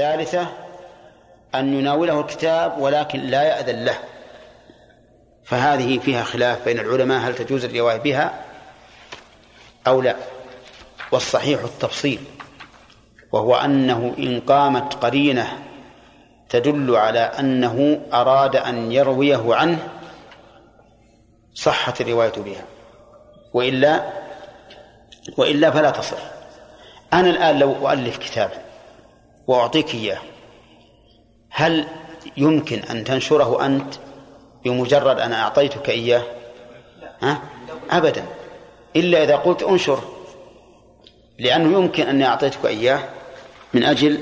الثالثة أن يناوله الكتاب ولكن لا يأذن له. فهذه فيها خلاف بين العلماء هل تجوز الرواية بها أو لا؟ والصحيح التفصيل وهو أنه إن قامت قرينة تدل على أنه أراد أن يرويه عنه صحت الرواية بها. وإلا وإلا فلا تصح. أنا الآن لو أؤلف كتابا وأعطيك إياه. هل يمكن أن تنشره أنت بمجرد أن أعطيتك إياه؟ ها؟ أبدا. إلا إذا قلت انشر لأنه يمكن أني أعطيتك إياه من أجل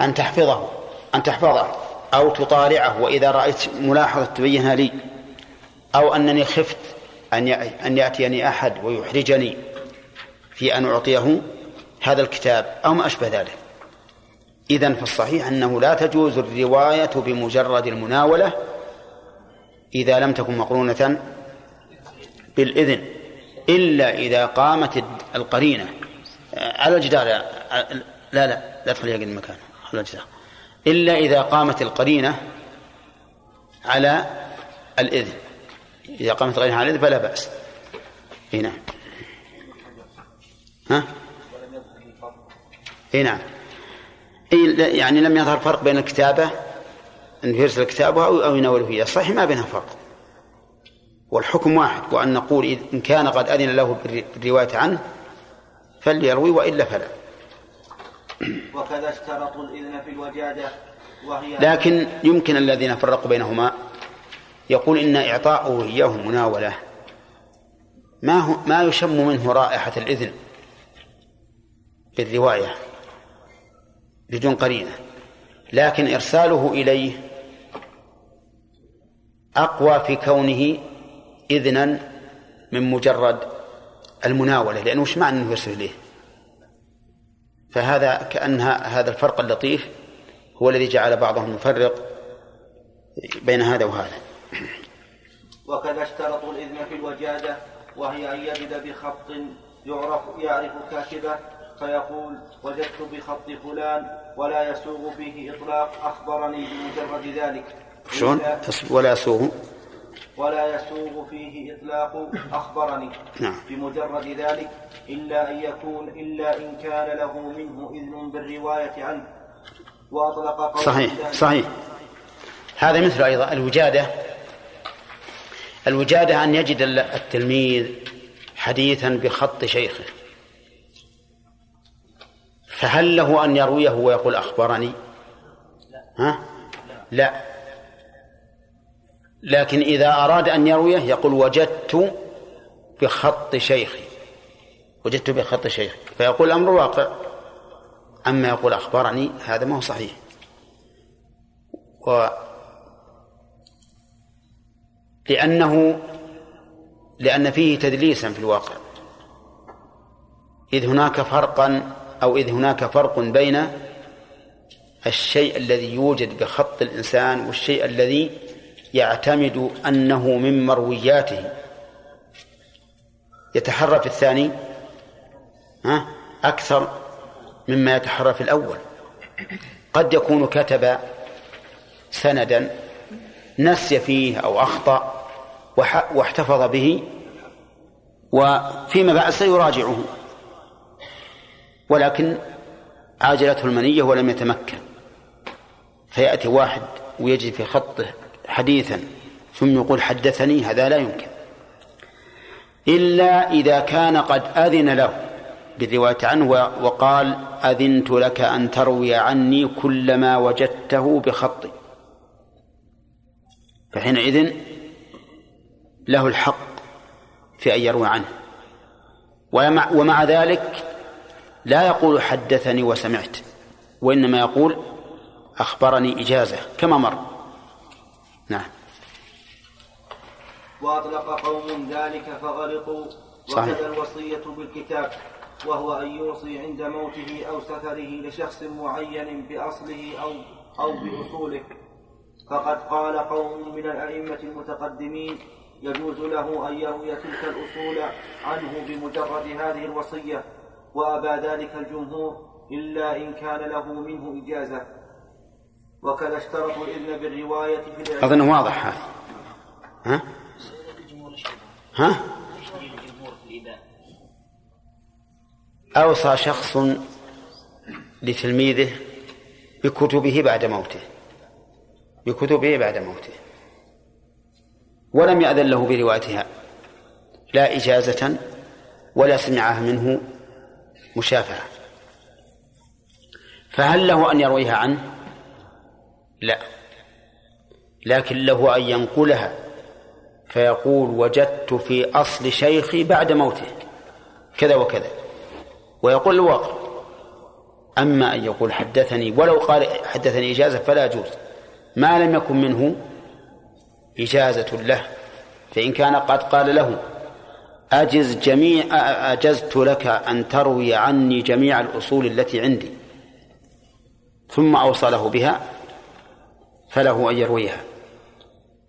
أن تحفظه أن تحفظه أو تطالعه وإذا رأيت ملاحظة تبينها لي أو أنني خفت أن أن يأتيني أحد ويحرجني في أن أعطيه هذا الكتاب أو ما أشبه ذلك. إذن فالصحيح أنه لا تجوز الرواية بمجرد المناولة إذا لم تكن مقرونة بالإذن إلا إذا قامت القرينة. على الجدار لا لا لا تخليها قد مكان على الجدار. إلا إذا قامت القرينة على الإذن. إذا قامت القرينة على الإذن فلا بأس. هنا نعم. ها؟ اي نعم. يعني لم يظهر فرق بين الكتابة أن يرسل كتابه أو يناوله إياه. صحيح ما بينها فرق. والحكم واحد وأن نقول إن كان قد أذن له بالرواية عنه فليروي وإلا فلا. وكذا اشترطوا الإذن في الوجادة وهي لكن يمكن الذين فرقوا بينهما. يقول إن إعطاؤه إياه مناولة. ما هو ما يشم منه رائحة الإذن بالرواية. بدون قرينة. لكن إرساله إليه أقوى في كونه إذنا من مجرد المناولة. لأنه وش معنى أنه يرسل إليه؟ فهذا كأن هذا الفرق اللطيف هو الذي جعل بعضهم يفرق بين هذا وهذا. وكذا اشترطوا الإذن في الوجادة وهي أن يجد بخط يعرف يعرف كاتبه فيقول وجدت بخط فلان ولا يسوغ فيه إطلاق أخبرني بمجرد ذلك. شلون؟ ولا يسوغ؟ ولا يسوغ فيه إطلاق أخبرني نعم. بمجرد ذلك إلا أن يكون إلا إن كان له منه إذن بالرواية عنه. وأطلق قول صحيح صحيح. هذا مثل أيضا الوجادة. الوجادة أن يجد التلميذ حديثا بخط شيخه. فهل له أن يرويه ويقول أخبرني؟ ها؟ لا. لكن إذا أراد أن يرويه يقول وجدت بخط شيخي. وجدت بخط شيخي فيقول الأمر واقع. أما يقول أخبرني هذا ما هو صحيح. و لأنه لأن فيه تدليسا في الواقع. إذ هناك فرقا أو إذ هناك فرق بين الشيء الذي يوجد بخط الإنسان والشيء الذي يعتمد أنه من مروياته. يتحرى في الثاني أكثر مما يتحرى في الأول. قد يكون كتب سندا نسي فيه أو أخطأ واحتفظ به وفيما بعد سيراجعه. ولكن عاجلته المنية ولم يتمكن. فيأتي واحد ويجد في خطه حديثا ثم يقول حدثني هذا لا يمكن. إلا إذا كان قد أذن له بالرواية عنه وقال أذنت لك أن تروي عني كل ما وجدته بخطي. فحينئذ له الحق في أن يروي عنه. ومع ذلك لا يقول حدثني وسمعت وإنما يقول أخبرني إجازة كما مر. نعم. وأطلق قوم ذلك فغلطوا وكذا الوصية بالكتاب وهو أن يوصي عند موته أو سفره لشخص معين بأصله أو أو بأصوله. فقد قال قوم من الأئمة المتقدمين يجوز له أن يروي تلك الأصول عنه بمجرد هذه الوصية. وأبى ذلك الجمهور إلا إن كان له منه إجازة. وكذا اشترطوا الإذن بالرواية في أظن واضح هذا. ها؟ ها؟ أوصى شخص لتلميذه بكتبه بعد موته. بكتبه بعد موته. ولم يأذن له بروايتها. لا إجازة ولا سمعها منه مشافعة فهل له أن يرويها عنه؟ لا. لكن له أن ينقلها. فيقول وجدت في أصل شيخي بعد موته. كذا وكذا. ويقول الواقع. أما أن يقول حدثني ولو قال حدثني إجازة فلا يجوز. ما لم يكن منه إجازة له. فإن كان قد قال له. أجز جميع أجزت لك أن تروي عني جميع الأصول التي عندي. ثم أوصله بها فله أن يرويها.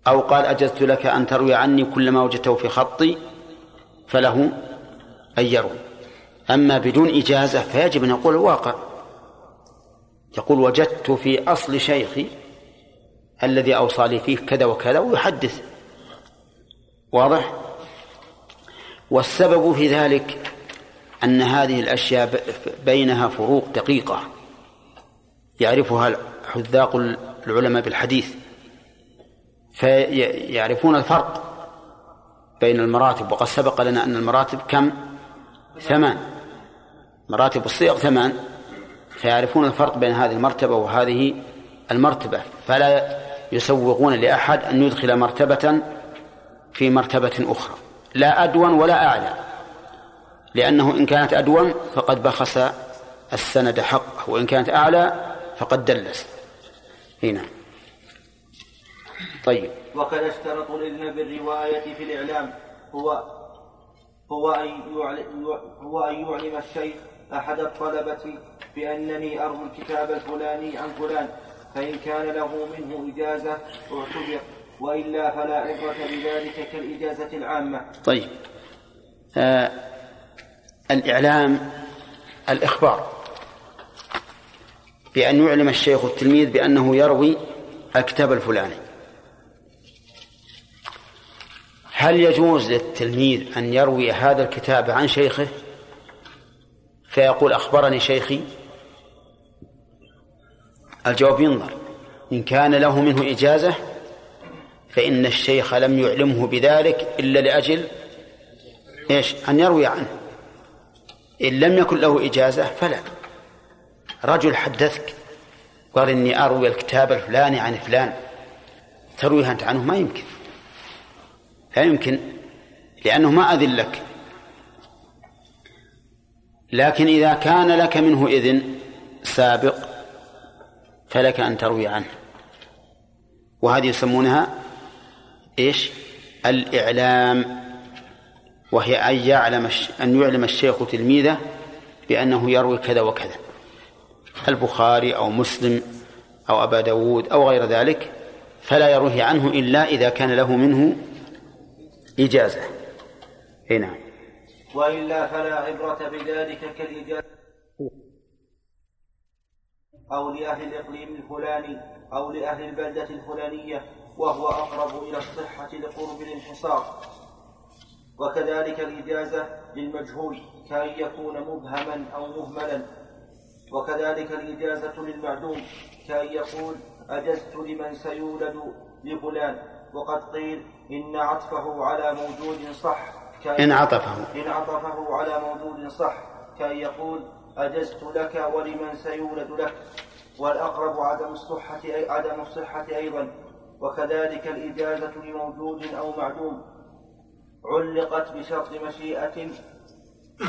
أو قال أجزت لك أن تروي عني كل ما وجدته في خطي فله أن يروي. أما بدون إجازة فيجب أن يقول الواقع. يقول وجدت في أصل شيخي الذي أوصى لي فيه كذا وكذا ويحدث. واضح؟ والسبب في ذلك أن هذه الأشياء بينها فروق دقيقة. يعرفها حذاق العلماء بالحديث. فيعرفون الفرق بين المراتب وقد سبق لنا أن المراتب كم؟ ثمان. مراتب الصيغ ثمان. فيعرفون الفرق بين هذه المرتبة وهذه المرتبة. فلا يسوغون لأحد أن يدخل مرتبة في مرتبة أخرى. لا أدون ولا أعلى لأنه إن كانت أدون فقد بخس السند حقه وإن كانت أعلى فقد دلس. هنا. طيب. وقد اشترط الإذن بالرواية في الإعلام. هو هو أن يعلم هو أن يعلم الشيخ أحد الطلبة بأنني أروي الكتاب الفلاني عن فلان فإن كان له منه إجازة اعتبر. وإلا فلا عبرة بذلك كالإجازة العامة. طيب. آه الإعلام الإخبار. بأن يعلم الشيخ التلميذ بأنه يروي الكتاب الفلاني. هل يجوز للتلميذ أن يروي هذا الكتاب عن شيخه؟ فيقول أخبرني شيخي. الجواب ينظر. إن كان له منه إجازة فإن الشيخ لم يعلمه بذلك إلا لأجل إيش؟ أن يروي عنه. إن لم يكن له إجازة فلا. رجل حدثك قال إني أروي الكتاب الفلاني عن فلان. ترويها أنت عنه؟ ما يمكن. لا يمكن لأنه ما أذن لك لكن إذا كان لك منه إذن سابق فلك أن تروي عنه. وهذه يسمونها إيش؟ الإعلام وهي أن يعلم أن يعلم الشيخ تلميذه بأنه يروي كذا وكذا البخاري أو مسلم أو أبا داود أو غير ذلك فلا يروي عنه إلا إذا كان له منه إجازة هنا نعم. وإلا فلا عبرة بذلك كالإجازة أو لأهل الإقليم الفلاني أو لأهل البلدة الفلانية وهو أقرب إلى الصحة لقرب الانحصار. وكذلك الإجازة للمجهول كأن يكون مبهما أو مهملا. وكذلك الإجازة للمعدوم كأن يقول أجزت لمن سيولد لفلان. وقد قيل إن عطفه على موجود صح إن عطفه. إن عطفه على موجود صح كأن يقول أجزت لك ولمن سيولد لك. والأقرب عدم الصحة أي عدم الصحة أيضا. وكذلك الإجازة لموجود أو معدوم. علقت بشرط مشيئة.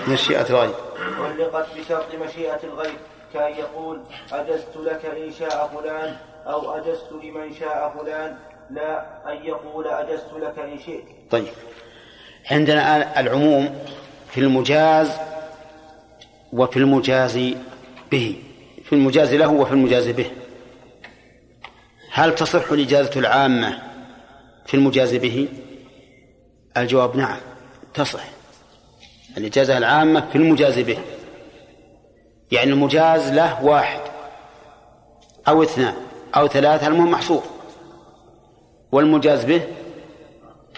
مشيئة الغير علقت بشرط مشيئة الغير كأن يقول أجزت لك إن شاء فلان أو أجزت لمن شاء فلان. لا أن يقول أجزت لك إن شئت. طيب. عندنا العموم في المجاز وفي المجاز به. في المجاز له وفي المجاز به. هل تصح الإجازة العامة في المجاز به؟ الجواب نعم تصح. الإجازة العامة في المجاز به. يعني المجاز له واحد أو اثنان أو ثلاثة المهم محصور. والمجاز به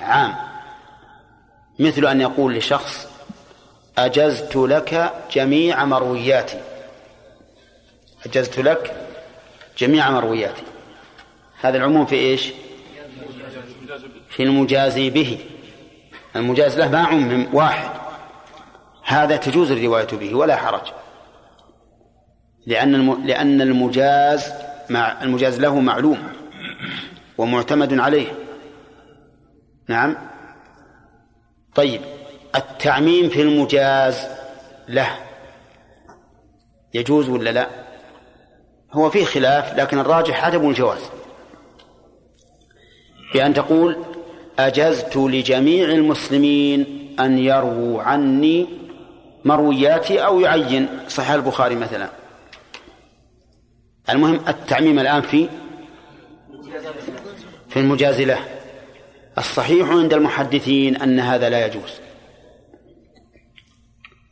عام. مثل أن يقول لشخص أجزت لك جميع مروياتي. أجزت لك جميع مروياتي. هذا العموم في إيش؟ في المجازي به. المجاز له ما عمم واحد. هذا تجوز الرواية به ولا حرج. لأن لأن المجاز مع المجاز له معلوم ومعتمد عليه. نعم؟ طيب التعميم في المجاز له. يجوز ولا لا؟ هو فيه خلاف لكن الراجح عدم الجواز. بأن تقول أجزت لجميع المسلمين أن يرووا عني مروياتي أو يعين. صحيح البخاري مثلا. المهم التعميم الآن في في المجاز له الصحيح عند المحدثين أن هذا لا يجوز.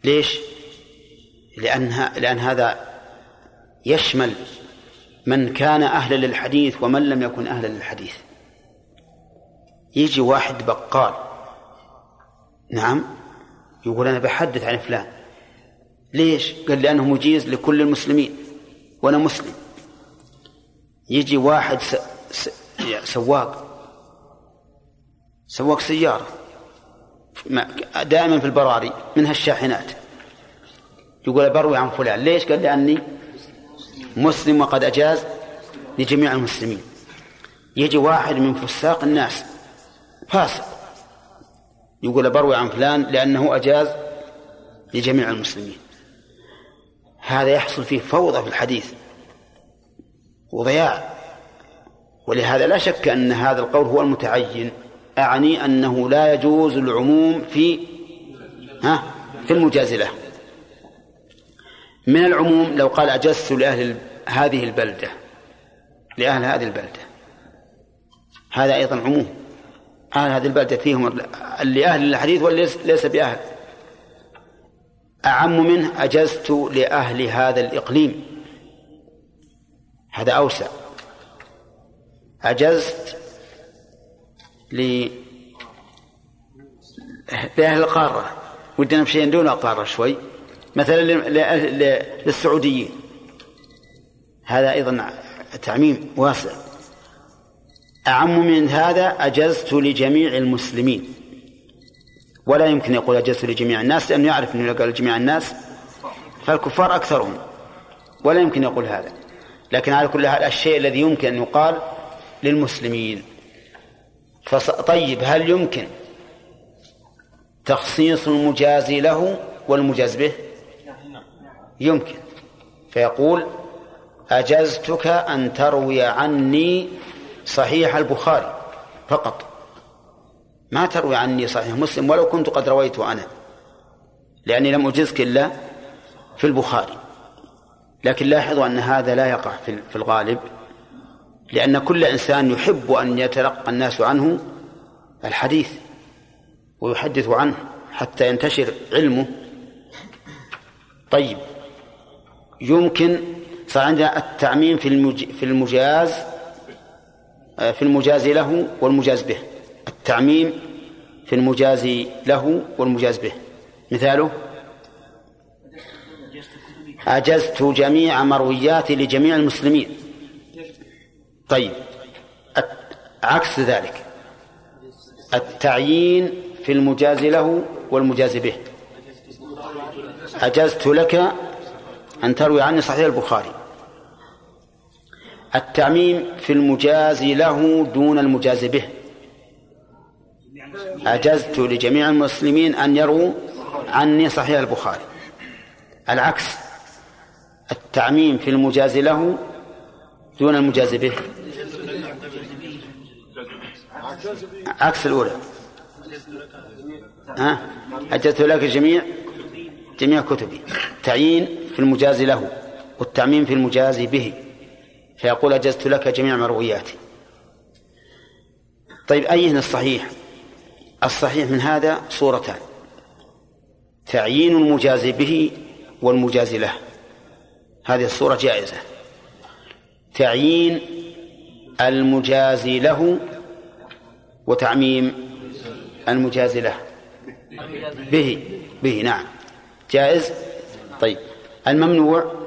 ليش؟ لأن لأن هذا يشمل من كان أهلا للحديث ومن لم يكن أهلا للحديث. يجي واحد بقال. نعم. يقول أنا بحدث عن فلان. ليش؟ قال لأنه مجيز لكل المسلمين. وأنا مسلم. يجي واحد س... س... سواق. سواق سيارة. دائما في البراري منها الشاحنات يقول بروي عن فلان. ليش؟ قال لأني مسلم وقد أجاز لجميع المسلمين. يجي واحد من فساق الناس. فاسق. يقول بروي عن فلان لأنه أجاز لجميع المسلمين. هذا يحصل فيه فوضى في الحديث وضياع. ولهذا لا شك أن هذا القول هو المتعين. أعني أنه لا يجوز العموم في ها في المجازلة. من العموم لو قال أجزت لأهل هذه البلدة. لأهل هذه البلدة. هذا أيضا عموم. أهل هذه البلدة فيهم اللي أهل الحديث وليس بأهل. أعم منه أجزت لأهل هذا الإقليم. هذا أوسع. أجزت ل لأهل القارة. ودنا نمشي دون القارة شوي. مثلا للسعوديين. هذا أيضا تعميم واسع. أعم من هذا أجزت لجميع المسلمين. ولا يمكن يقول أجزت لجميع الناس لأنه يعرف أنه قال لجميع الناس فالكفار أكثرهم ولا يمكن يقول هذا. لكن على كل حال الشيء الذي يمكن أن يقال للمسلمين. طيب هل يمكن تخصيص المجازي له والمجاز به؟ يمكن. فيقول أجزتك أن تروي عني صحيح البخاري فقط. ما تروي عني صحيح مسلم ولو كنت قد رويت أنا. لأني لم أجزك إلا في البخاري. لكن لاحظوا أن هذا لا يقع في الغالب. لأن كل إنسان يحب أن يتلقى الناس عنه الحديث ويحدث عنه حتى ينتشر علمه. طيب يمكن صار عندنا التعميم في في المجاز في المجاز له والمجاز به. التعميم في المجاز له والمجاز به. مثاله؟ أجزت جميع مروياتي لجميع المسلمين. طيب. عكس ذلك. التعيين في المجاز له والمجاز به. أجزت لك أن تروي عني صحيح البخاري. التعميم في المجاز له دون المجاز به. أجزت لجميع المسلمين أن يروا عني صحيح البخاري. العكس التعميم في المجاز له دون المجاز به. عكس الأولى. ها؟ أجزت لك جميع جميع كتبي. تعيين في المجاز له والتعميم في المجاز به. فيقول أجزت لك جميع مروياتي. طيب أين الصحيح؟ الصحيح من هذا صورتان. تعيين المجاز به والمجاز له. هذه الصورة جائزة. تعيين المجازي له وتعميم المجازي له. به به نعم. جائز؟ طيب. الممنوع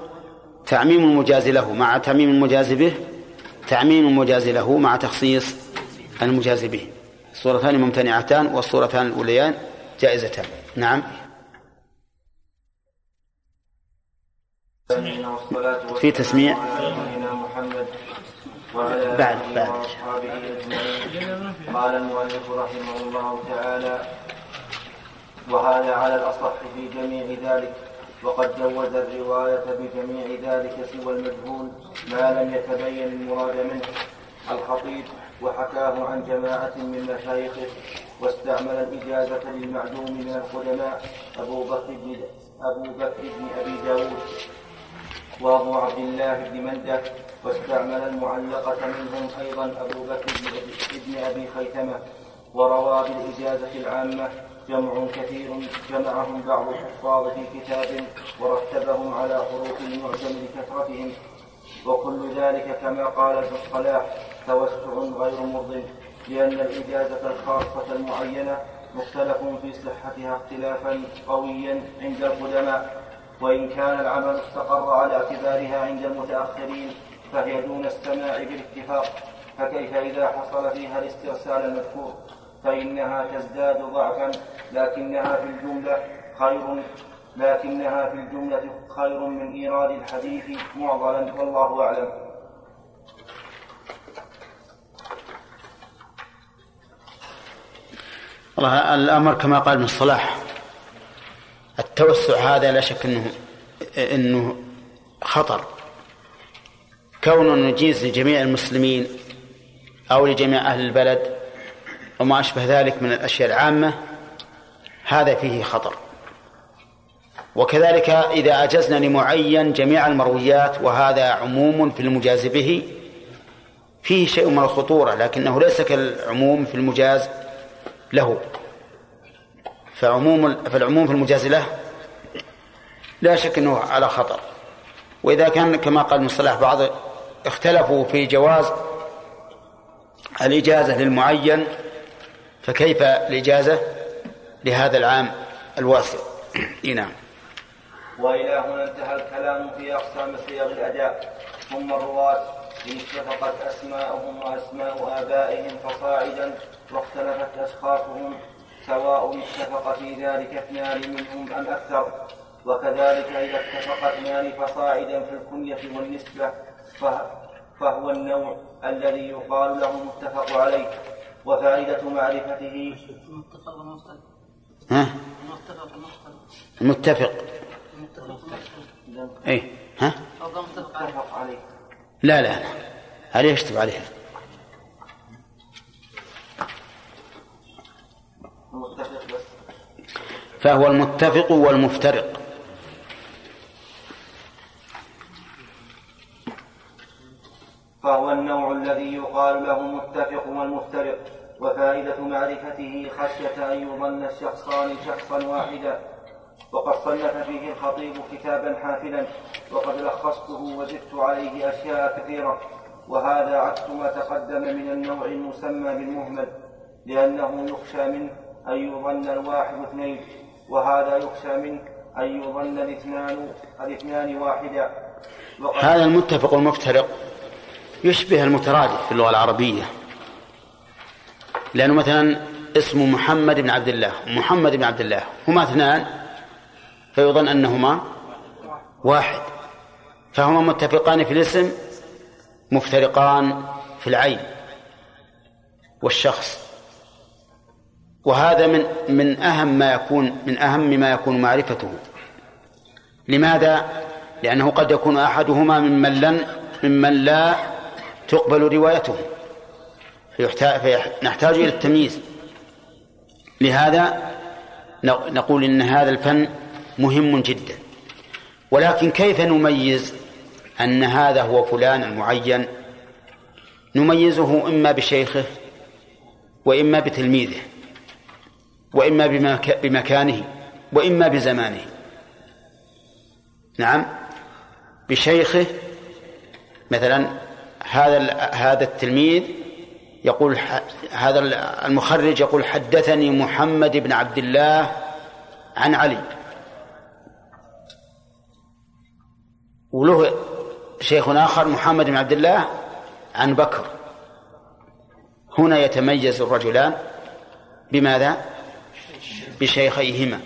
تعميم المجازي له مع تعميم المجازي به تعميم المجازي له مع تخصيص المجازي به. الصورتان ممتنعتان والصورتان الأوليان جائزتان. نعم. في تسميع. بعد بعد. قال المؤلف رحمه الله تعالى وهذا على الأصح في جميع ذلك وقد جوز الرواية بجميع ذلك سوى المجهول ما لم يتبين المراد منه. الخطيب وحكاه عن جماعة من مشايخه واستعمل الإجازة للمعدوم من القدماء أبو بكر بن أبو بكر بن أبي داود وأبو عبد الله بن منده واستعمل المعلقة منهم أيضا أبو بكر بن أبي خيثمة وروى بالإجازة العامة جمع كثير جمعهم بعض الحفاظ في كتاب ورتبهم على حروف المعجم لكثرتهم وكل ذلك كما قال ابن الصلاح توسع غير مرضٍ لأن الإجازة الخاصة المعينة مختلف في صحتها اختلافا قويا عند القدماء وإن كان العمل استقر على اعتبارها عند المتأخرين فهي دون السماع بالاتفاق فكيف إذا حصل فيها الاسترسال المذكور؟ فإنها تزداد ضعفا لكنها في الجملة خير لكنها في الجملة خير من إيراد الحديث معضلا والله أعلم. الله الأمر كما قال ابن الصلاح التوسع هذا لا شك أنه أنه خطر. كون نجيز لجميع المسلمين أو لجميع أهل البلد وما أشبه ذلك من الأشياء العامة هذا فيه خطر. وكذلك إذا أجزنا لمعين جميع المرويات وهذا عموم في المجاز به فيه شيء من الخطورة لكنه ليس كالعموم في المجاز له. فعموم فالعموم في المجاز له لا شك إنه على خطر. وإذا كان كما قال المصطلح بعض اختلفوا في جواز الإجازة للمعين فكيف الإجازة لهذا العام الواسع نعم. وإلى هنا انتهى الكلام في اقسام صيغ الأداء. ثم الرواة إن اتفقت اسماءهم وأسماء آبائهم فصاعدا واختلفت أشخاصهم سواء اتفق في ذلك اثنان منهم أم أكثر. وكذلك إذا اتفق اثنان فصاعدا في الكنية والنسبة فهو النوع الذي يقال له متفق عليه. وفائدة معرفته. ها؟ المتفق اي ها؟ متفق عليه. لا لا عليه اشتب عليها فهو المتفق والمفترق. فهو النوع الذي يقال له متفق والمفترق. وفائدة معرفته خشية أن يظن الشخصان شخصا واحدا. وقد صنف فيه الخطيب كتابا حافلا وقد لخصته وزدت عليه أشياء كثيرة. وهذا عكس ما تقدم من النوع المسمى بالمهمل لأنه يخشى منه أن يظن الواحد اثنين. وهذا يخشى منه أن يظن الاثنان الاثنان واحدا. هذا المتفق والمفترق يشبه المترادف في اللغة العربية. لأنه مثلا اسم محمد بن عبد الله محمد بن عبد الله هما اثنان فيظن أنهما واحد فهما متفقان في الاسم مفترقان في العين والشخص. وهذا من من أهم ما يكون من أهم ما يكون معرفته. لماذا؟ لأنه قد يكون أحدهما ممن لن ممن لا تقبل روايته. فنحتاج إلى التمييز. لهذا نقول إن هذا الفن مهم جدا. ولكن كيف نميز أن هذا هو فلان المعين؟ نميزه إما بشيخه وإما بتلميذه وإما بمكانه وإما بزمانه. نعم. بشيخه مثلا هذا هذا التلميذ يقول هذا المخرج يقول حدثني محمد بن عبد الله عن علي. وله شيخ آخر محمد بن عبد الله عن بكر. هنا يتميز الرجلان بماذا؟ بشيخيهما.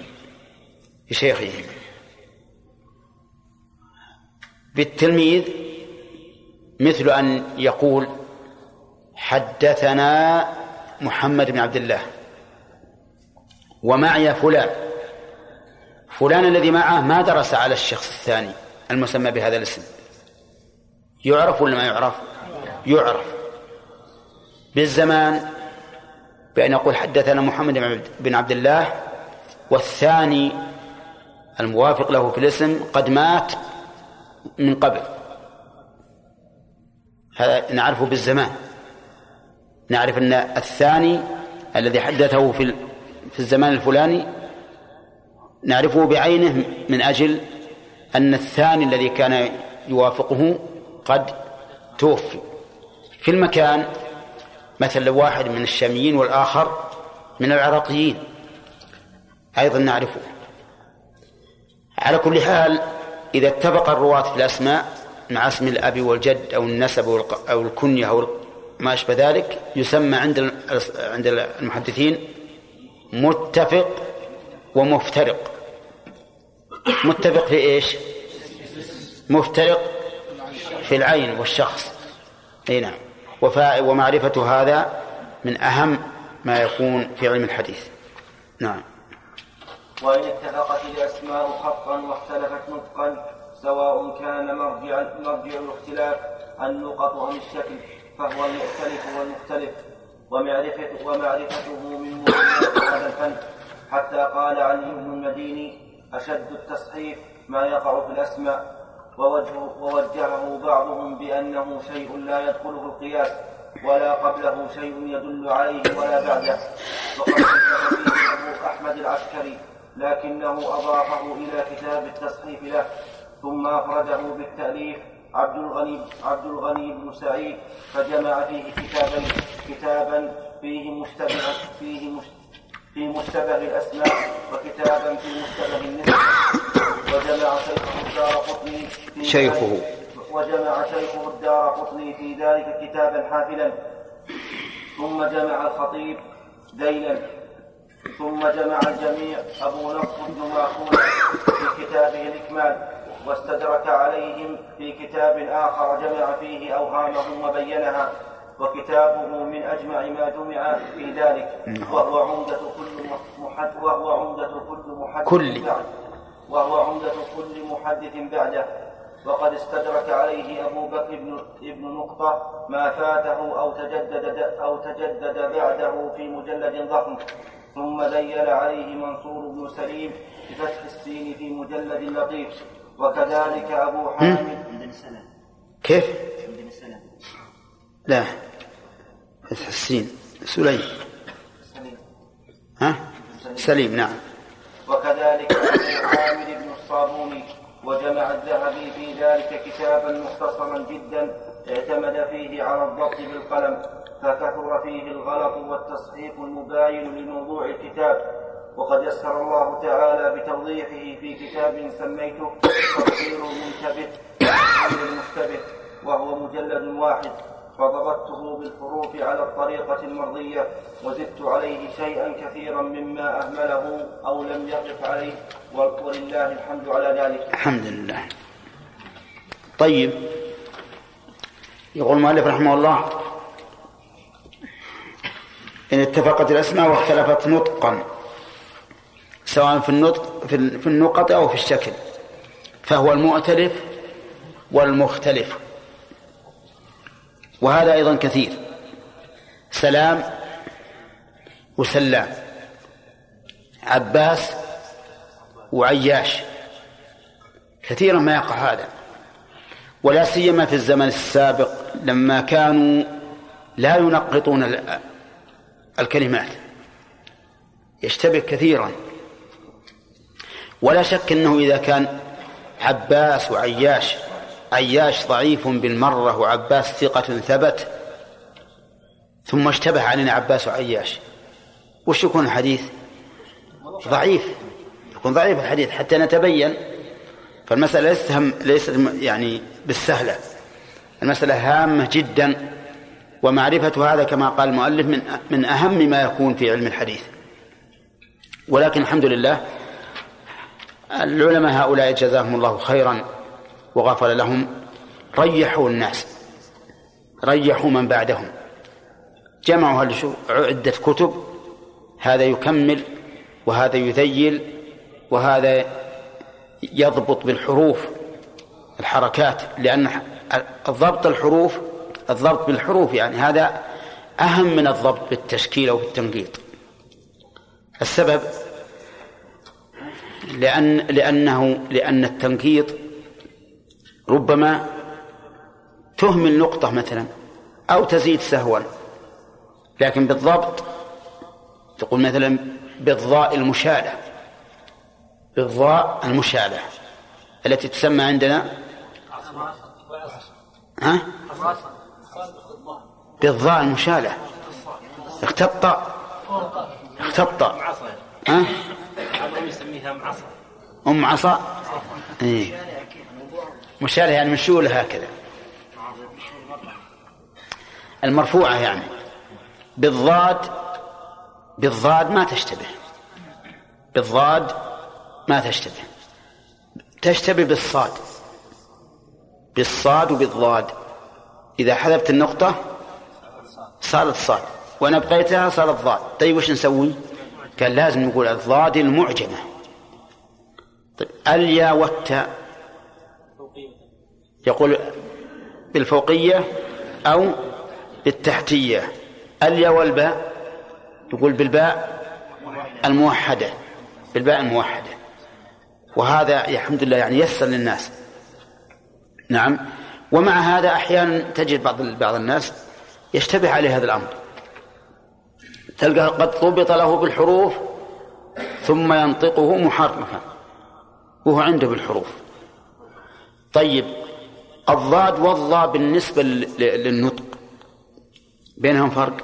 بشيخيهما. بالتلميذ مثل أن يقول حدثنا محمد بن عبد الله. ومعي فلان. فلان الذي معه ما درس على الشخص الثاني المسمى بهذا الاسم. يعرف ولا ما يعرف؟ يعرف. بالزمان بأن يقول حدثنا محمد بن عبد الله والثاني الموافق له في الاسم قد مات من قبل. هذا نعرفه بالزمان. نعرف أن الثاني الذي حدثه في في الزمان الفلاني نعرفه بعينه من أجل أن الثاني الذي كان يوافقه قد توفي. في المكان مثل واحد من الشاميين والآخر من العراقيين أيضا نعرفه. على كل حال إذا اتفق الرواة في الأسماء مع اسم الأب والجد أو النسب أو الكنية أو ما أشبه ذلك يسمى عند عند المحدثين متفق ومفترق. متفق في إيش؟ مفترق في العين والشخص. أي نعم. ومعرفة هذا من أهم ما يكون في علم الحديث. نعم. وإن اتفقت الأسماء خطا واختلفت نطقا سواء كان مرجع مرجع الاختلاف النقط أم الشكل. فهو المختلف والمختلف ومعرفة ومعرفته من هذا الفن. حتى قال علي بن المديني أشد التصحيف ما يقع في الأسماء. ووجه ووجهه بعضهم بأنه شيء لا يدخله القياس ولا قبله شيء يدل عليه ولا بعده. وقد فيه أبو أحمد العسكري لكنه أضافه إلى كتاب التصحيف له ثم أفرده بالتأليف عبد الغني عبد الغني بن سعيد فجمع فيه كتابا كتابا فيه مشتبه فيه في مشتبه الأسماء وكتابا في مشتبه النسب. وجمع شيخه الدار قطني في شيخه. وجمع شيخه الدار قطني في ذلك كتابا حافلا. ثم جمع الخطيب دينا ثم جمع الجميع أبو نصر بن ماخون في كتابه الإكمال. واستدرك عليهم في كتاب آخر جمع فيه أوهامهم وبينها وكتابه من أجمع ما جمع في ذلك. وهو عمدة كل محد وهو عمدة كل محدث كل. بعد وهو عمدة كل محدث بعده. وقد استدرك عليه أبو بكر بن ابن نقطة ما فاته أو تجدد أو تجدد بعده في مجلد ضخم. ثم ذيل عليه منصور بن سليم بفتح السين في مجلد لطيف. وكذلك أبو حامد. كيف؟ لا. فتح السين. سليم. ها؟ سليم نعم. وكذلك أبو حامد بن الصابوني وجمع الذهبي في ذلك كتابا مختصرا جدا اعتمد فيه على الضبط بالقلم فكثر فيه الغلط والتصحيح المباين لموضوع الكتاب. وقد يسر الله تعالى بتوضيحه في كتاب سميته تفسير المنتبه المشتبه وهو مجلد واحد. فضبطته بالحروف على الطريقة المرضية وزدت عليه شيئا كثيرا مما أهمله أو لم يقف عليه. ولله الحمد على ذلك. الحمد لله. طيب. يقول المؤلف رحمه الله إن اتفقت الأسماء واختلفت نطقا. سواء في النطق في النقط أو في الشكل. فهو المؤتلف والمختلف. وهذا أيضا كثير. سلام وسلام. عباس وعياش. كثيرا ما يقع هذا. ولا سيما في الزمن السابق لما كانوا لا ينقطون الكلمات. يشتبه كثيرا. ولا شك إنه إذا كان عباس وعياش عياش ضعيف بالمرة وعباس ثقة ثبت ثم اشتبه علينا عباس وعياش وش يكون الحديث؟ ضعيف يكون ضعيف الحديث حتى نتبين. فالمسألة ليست ليست يعني بالسهلة. المسألة هامة جدا ومعرفة هذا كما قال المؤلف من من أهم ما يكون في علم الحديث. ولكن الحمد لله العلماء هؤلاء جزاهم الله خيرا وغفر لهم. ريحوا الناس ريحوا من بعدهم. جمعوا عدة كتب. هذا يكمل وهذا يذيل وهذا يضبط بالحروف الحركات لأن الضبط الحروف الضبط بالحروف يعني هذا أهم من الضبط بالتشكيل أو بالتنقيط. السبب لأن لأنه لأن التنقيط ربما تهمل نقطة مثلا أو تزيد سهوا لكن بالضبط تقول مثلا بالضاء المشالة بالضاء المشالة التي تسمى عندنا ها؟ بالضاء المشالة اختط اختط ها؟ أم عصا؟ إيه. مشالة يعني مشولة هكذا. المرفوعة يعني. بالضاد بالضاد ما تشتبه. بالضاد ما تشتبه. تشتبه بالصاد. بالصاد وبالضاد. إذا حذفت النقطة صارت صاد. وأنا أبقيتها صارت ضاد. طيب وش نسوي؟ قال لازم نقول الضاد المعجمة. طيب اليا والتاء يقول بالفوقية أو بالتحتية. اليا والباء يقول بالباء الموحدة. بالباء الموحدة. وهذا الحمد لله يعني يسر للناس. نعم. ومع هذا أحيانا تجد بعض بعض الناس يشتبه عليه هذا الأمر. تلقى قد ضبط له بالحروف ثم ينطقه محرفا. وهو عنده بالحروف. طيب الضاد والضاء بالنسبة للنطق بينهم فرق؟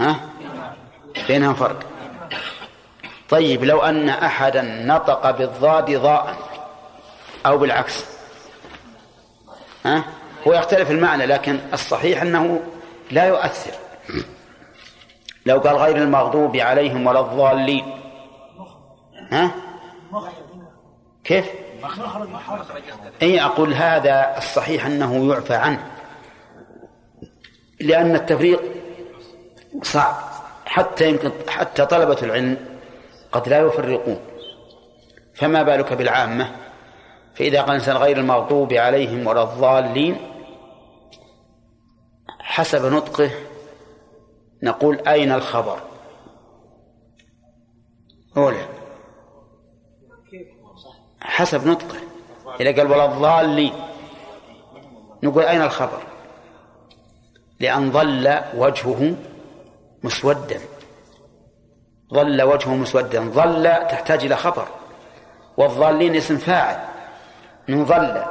ها؟ بينهم فرق. طيب لو أن أحدا نطق بالضاد ضاء أو بالعكس ها؟ هو يختلف المعنى لكن الصحيح أنه لا يؤثر. لو قال غير المغضوب عليهم ولا الضالين ها؟ كيف؟ اي أقول هذا الصحيح أنه يعفى عنه. لأن التفريق صعب. حتى يمكن حتى طلبة العلم قد لا يفرقون. فما بالك بالعامة؟ فإذا قال الإنسان غير المغضوب عليهم ولا الضالين حسب نطقه نقول أين الخبر؟ أولى حسب نطقه. إذا قال ولا الضالين نقول أين الخبر؟ لأن ظل وجهه مسودا. ظل وجهه مسودا. ظل تحتاج إلى خبر. والضالين اسم فاعل. من ظل.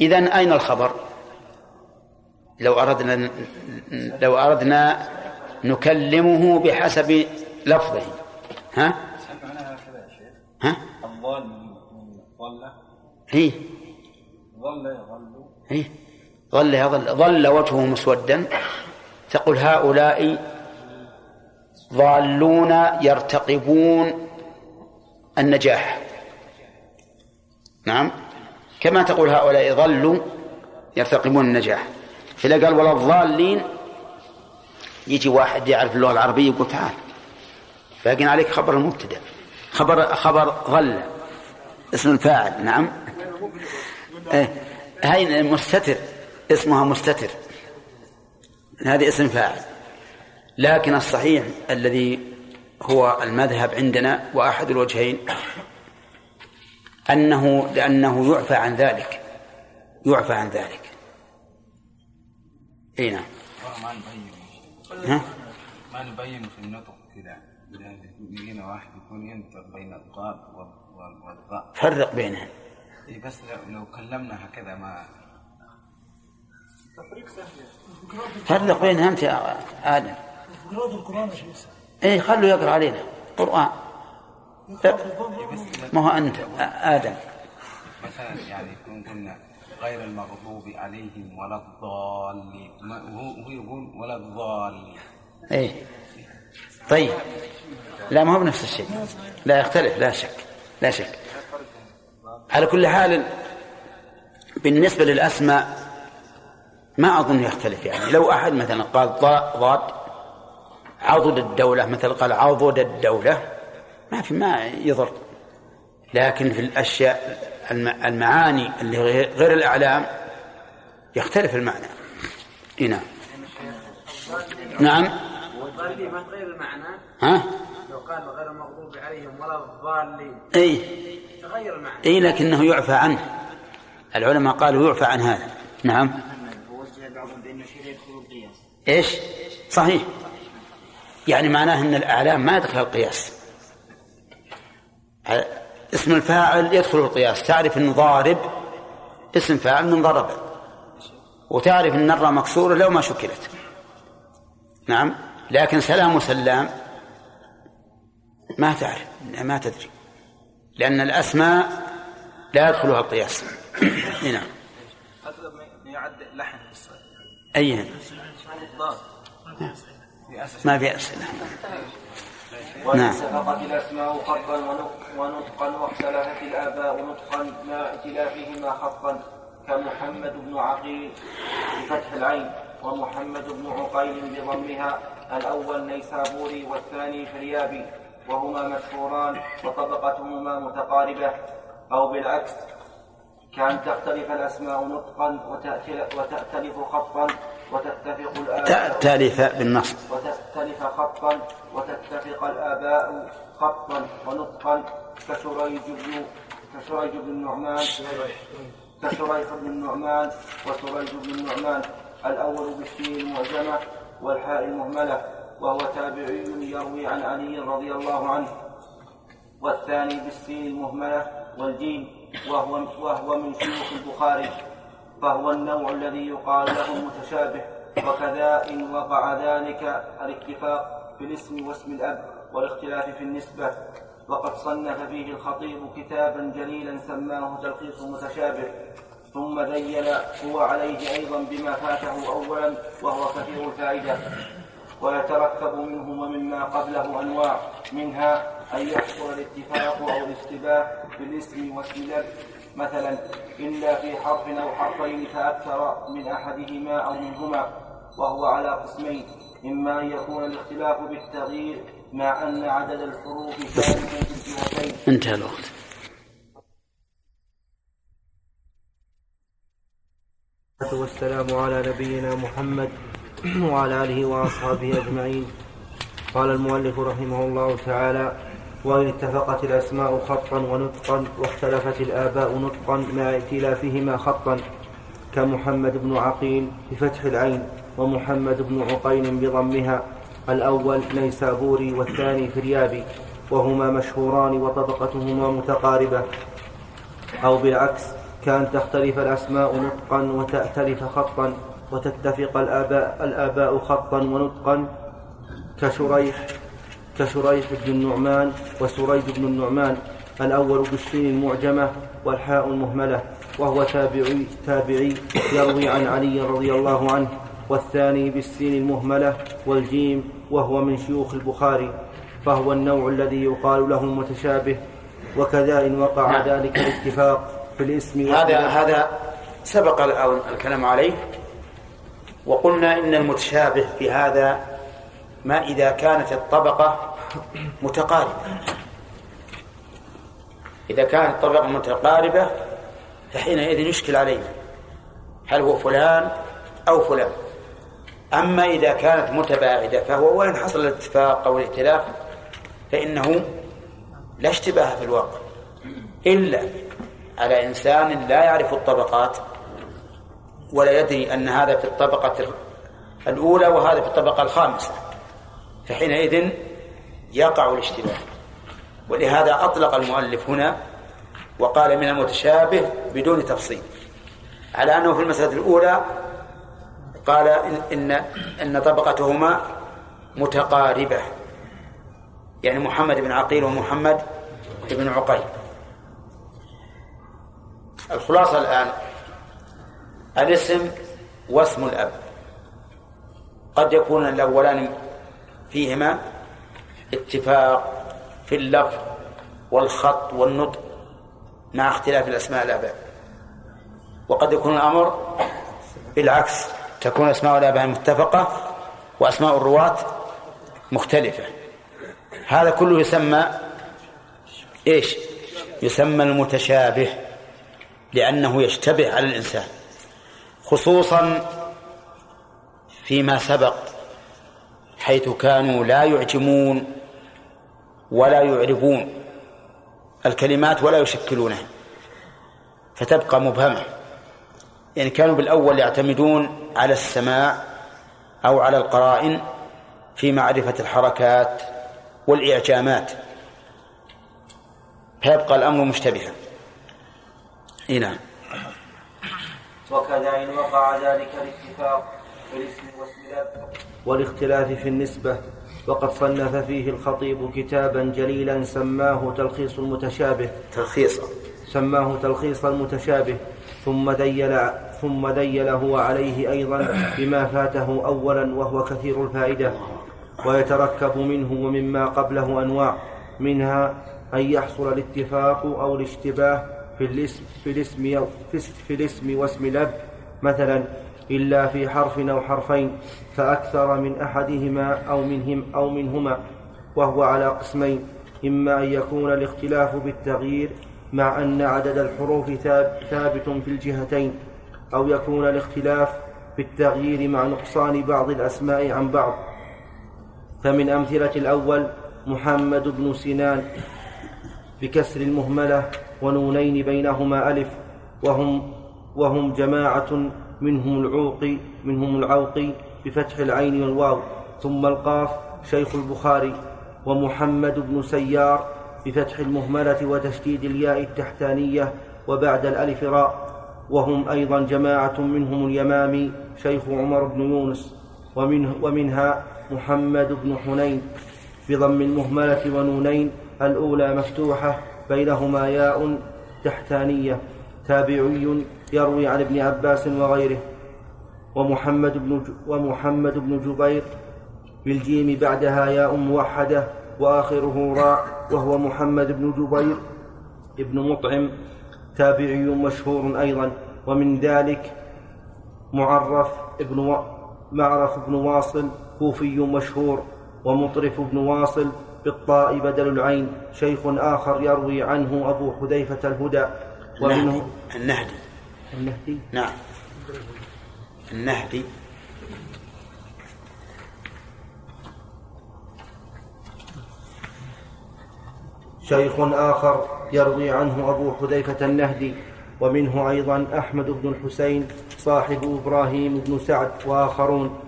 إذا أين الخبر؟ لو أردنا لو أردنا نكلمه بحسب لفظه؟ ها؟ الضال ظل ظل يظل. ظل يظل. ظل وجهه مسودا. تقول هؤلاء ضالون يرتقبون النجاح. نعم. كما تقول هؤلاء ظلوا يرتقبون النجاح. فإذا قال ولا الضالين يجي واحد يعرف اللغة العربية يقول تعال. باقي عليك خبر المبتدأ. خبر خبر ظل. اسم الفاعل. نعم. هاي مستتر اسمها مستتر. هذه اسم فاعل. لكن الصحيح الذي هو المذهب عندنا وأحد الوجهين أنه لأنه يعفى عن ذلك. يعفى عن ذلك. إي نعم. ها؟ ما نبين في النطق كذا اذا واحد يكون ينطق بين الضاد والضاء فرق بينها إيه بس لو, لو كلمنا هكذا ما فرق بينها انت يا آدم. اي خلوا يقرأ علينا. قرآن. ما هو أنت آدم. مثلا يعني يكون قلنا غير المغضوب عليهم ولا الضالين. وهو يقول ولا الضالين. اي طيب. لا ما هو بنفس الشيء. لا يختلف. لا شك. لا شك. على كل حال بالنسبة للأسماء ما أظن يختلف يعني. لو أحد مثلا قال ضا- ضاد عضد الدولة مثل قال عضد الدولة ما في ما يضر. لكن في الأشياء الم- المعاني اللي غير الأعلام يختلف المعنى. إي نعم. نعم. المعنى. ها؟ لو قال غير المغضوب عليهم ولا الضالين. إي. تغير المعنى. إي لكنه يعفى عنه. العلماء قالوا يعفى عن هذا. نعم. ووجه بعضهم يدخل القياس. إيش؟ صحيح. يعني معناه أن الأعلام ما يدخل القياس. اسم الفاعل يدخل القياس. تعرف أنه ضارب اسم فاعل من ضرب وتعرف أن الراء مكسورة لو ما شكلت. نعم. لكن سلام وسلام ما تعرف ما تدري. لأن الأسماء لا يدخلها القياس. نعم. يعد لحن ضاد ما في اسئله نعم. الأسماء خطا ونط- ونطقا واختلفت الآباء نطقا مع ائتلافهما خطا كمحمد بن عقيل بفتح العين ومحمد بن عقيل بضمها الأول نيسابوري والثاني فريابي وهما مشهوران وطبقتهما متقاربة أو بالعكس كان تختلف الأسماء نطقا وتأتل- وتأتلف خطا وتتفق الآباء تالف بالنصب وتختلف خطا وتتفق الآباء خطا ونطقا كشريج بن كشريج بن النعمان كشريح بن النعمان وسريج بن النعمان الأول بالشين المعجمة والحاء المهملة. وهو تابعي يروي عن علي رضي الله عنه. والثاني بالسين المهملة والجيم وهو وهو من شيوخ البخاري. فهو النوع الذي يقال له المتشابه وكذا إن وقع ذلك الاتفاق في الاسم واسم الأب والاختلاف في النسبة. وقد صنف فيه الخطيب كتابا جليلا سماه تلخيص متشابه. ثم ذيل هو عليه أيضا بما فاته أولا وهو كثير الفائدة. ويتركب منه ومما قبله أنواع منها أن يحصل الاتفاق أو الاشتباه في الاسم واسم الأب مثلا إلا في حرف أو حرفين فأكثر من أحدهما أو منهما وهو على قسمين. إما أن يكون الاختلاف بالتغيير مع أن عدد الحروف ثابتا في الجهتين. انتهى الوقت. والسلام على نبينا محمد. وعلى آله وأصحابه أجمعين. قال المؤلف رحمه الله تعالى وإن اتفقت الأسماء خطا ونطقا واختلفت الآباء نطقا مع ائتلافهما خطا كمحمد بن عقيل بفتح العين ومحمد بن عقيل بضمها الأول نيسابوري والثاني فريابي وهما مشهوران وطبقتهما متقاربة. أو بالعكس كأن تختلف الأسماء نطقا وتأتلف خطا وتتفق الآباء, الآباء خطا ونطقا كشريح كشريح بن النعمان وسريج بن النعمان الأول بالشين المعجمة والحاء المهملة وهو تابعي تابعي يروي عن علي رضي الله عنه والثاني بالسين المهملة والجيم وهو من شيوخ البخاري فهو النوع الذي يقال له المتشابه وكذا إن وقع نعم. ذلك الاتفاق في الاسم هذا هذا سبق ال- الكلام عليه وقلنا إن المتشابه في هذا ما إذا كانت الطبقة متقاربة. إذا كانت الطبقة متقاربة فحينئذ يشكل علينا هل هو فلان أو فلان. أما إذا كانت متباعدة فهو وين حصل الاتفاق أو الائتلاف فإنه لا اشتباه في الواقع. إلا على إنسان لا يعرف الطبقات ولا يدري أن هذا في الطبقة الأولى وهذا في الطبقة الخامسة. فحينئذ يقع الاشتباه. ولهذا أطلق المؤلف هنا وقال من المتشابه بدون تفصيل. على أنه في المسألة الأولى قال إن إن طبقتهما متقاربة. يعني محمد بن عقيل ومحمد بن عقيل. الخلاصة الآن الاسم واسم الأب. قد يكون الأولان فيهما اتفاق في اللفظ والخط والنطق مع اختلاف الأسماء الآباء. وقد يكون الأمر بالعكس تكون أسماء الآباء متفقة وأسماء الرواة مختلفة. هذا كله يسمى إيش؟ يسمى المتشابه لأنه يشتبه على الإنسان. خصوصا فيما سبق حيث كانوا لا يعجمون ولا يعربون الكلمات ولا يشكلونها فتبقى مبهمة. يعني كانوا بالأول يعتمدون على السماع أو على القرائن في معرفة الحركات والإعجامات. فيبقى الأمر مشتبها. إي نعم. وكذا إن وقع ذلك الاتفاق في الاسم واسم الأب والاختلاف في النسبة وقد صنف فيه الخطيب كتابا جليلا سماه تلخيص المتشابه. تلخيصا. سماه تلخيص المتشابه. ثم ذيل ثم ذيله عليه أيضا بما فاته أولا وهو كثير الفائدة. ويتركب منه ومما قبله أنواع منها أن يحصل الاتفاق أو الاشتباه في الاسم في الاسم في الاسم واسم الأب مثلا إلا في حرف أو حرفين فأكثر من أحدهما أو منهم أو منهما وهو على قسمين إما أن يكون الاختلاف بالتغيير مع أن عدد الحروف ثابت في الجهتين أو يكون الاختلاف بالتغيير مع نقصان بعض الأسماء عن بعض. فمن أمثلة الأول محمد بن سنان بكسر المهملة ونونين بينهما ألف وهم وهم جماعة منهم العوقي منهم العوقي بفتح العين والواو ثم القاف شيخ البخاري ومحمد بن سيار بفتح المهملة وتشديد الياء التحتانية وبعد الألف راء وهم أيضا جماعة منهم اليمامي شيخ عمر بن يونس ومنه ومنها محمد بن حنين بضم المهملة ونونين الأولى مفتوحة بينهما ياء تحتانية. تابعي يروي عن ابن عباس وغيره. ومحمد بن ومحمد بن جبير بالجيم بعدها ياء موحدة وآخره راء وهو محمد بن جبير ابن مطعم. تابعي مشهور أيضا. ومن ذلك معرف ابن. معرف بن واصل كوفي مشهور. ومطرف بن واصل بالطاء بدل العين. شيخ آخر يروي عنه أبو حذيفة الهدى. ومنه النهدي. النهدي. نعم. النهدي. شيخ آخر يروي عنه أبو حذيفة النهدي. ومنه أيضا أحمد بن الحسين صاحب إبراهيم بن سعد وآخرون.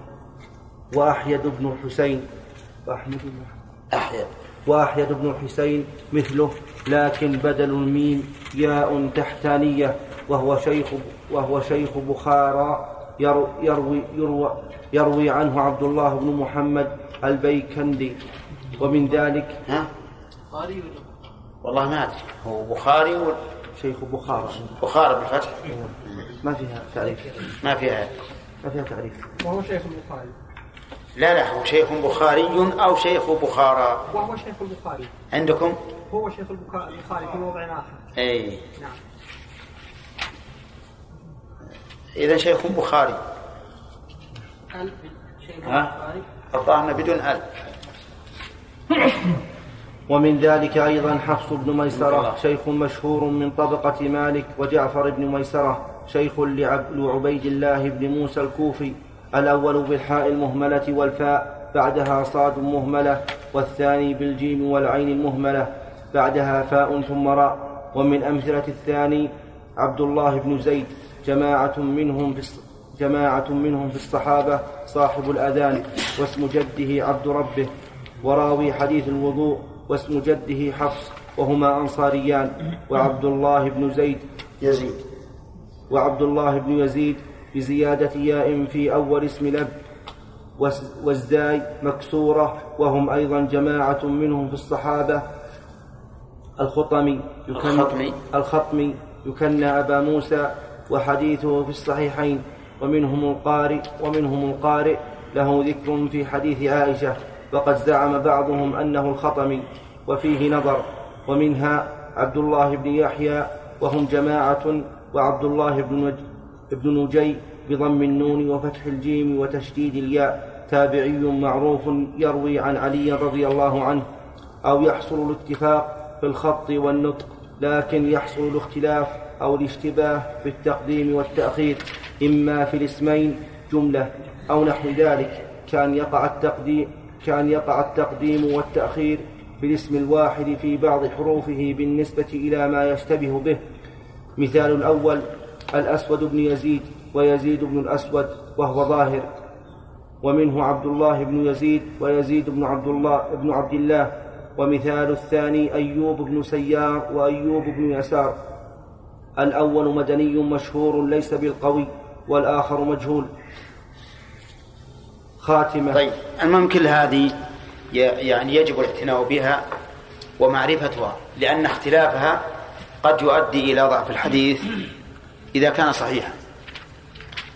وأحيد بن الحسين. وأحمد بن أحيد وأحيد بن الحسين مثله لكن بدل الميم ياء تحتانية وهو شيخ وهو شيخ بخارى يروي, يروي, يروي عنه عبد الله بن محمد البيكندي. ومن ذلك ها؟ والله ما أدري. هو بخاري و... شيخ بخارى. بخارى بالفتح. ما فيها تعريف. ما فيها. ما فيها تعريف. وهو شيخ البخاري. لا لا هو شيخ بخاري أو شيخ بخارى. وهو شيخ البخاري. عندكم؟ هو شيخ البخاري في موضع آخر. أي نعم. إذا شيخ بخاري. هل شيخ ها؟ البخاري. الظاهر بدون أل ومن ذلك أيضا حفص بن ميسرة شيخ مشهور من طبقة مالك وجعفر بن ميسرة شيخ لعب- لعبيد الله بن موسى الكوفي. الأول بالحاء المهملة والفاء بعدها صاد مهملة والثاني بالجيم والعين المهملة بعدها فاء ثم راء. ومن أمثلة الثاني عبد الله بن زيد جماعة منهم في جماعة منهم في الصحابة صاحب الأذان واسم جده عبد ربه وراوي حديث الوضوء واسم جده حفص وهما أنصاريان وعبد الله بن زيد يزيد. وعبد الله بن يزيد بزيادة ياء في أول اسم الأب والزاي مكسورة وهم أيضا جماعة منهم في الصحابة. الخطمي الخطمي. الخطمي يكنى أبا موسى وحديثه في الصحيحين. ومنهم القارئ ومنهم القارئ له ذكر في حديث عائشة. وقد زعم بعضهم أنه الخطمي وفيه نظر. ومنها عبد الله بن يحيى وهم جماعة وعبد الله بن ابن نجي بضم النون وفتح الجيم وتشديد الياء. تابعي معروف يروي عن علي رضي الله عنه. أو يحصل الاتفاق في الخط والنطق لكن يحصل الاختلاف أو الاشتباه في التقديم والتأخير. إما في الاسمين جملة أو نحو ذلك. كان يقع التقديم كان يقع التقديم والتأخير في الاسم الواحد في بعض حروفه بالنسبة إلى ما يشتبه به. مثال الأول الأسود بن يزيد ويزيد بن الأسود وهو ظاهر. ومنه عبد الله بن يزيد ويزيد بن عبد الله بن عبد الله. ومثال الثاني أيوب بن سيار وأيوب بن يسار. الأول مدني مشهور ليس بالقوي والآخر مجهول. خاتمة. طيب المهم كل هذه يعني يجب الاعتناء بها ومعرفتها لأن اختلافها قد يؤدي إلى ضعف الحديث. إذا كان صحيحا.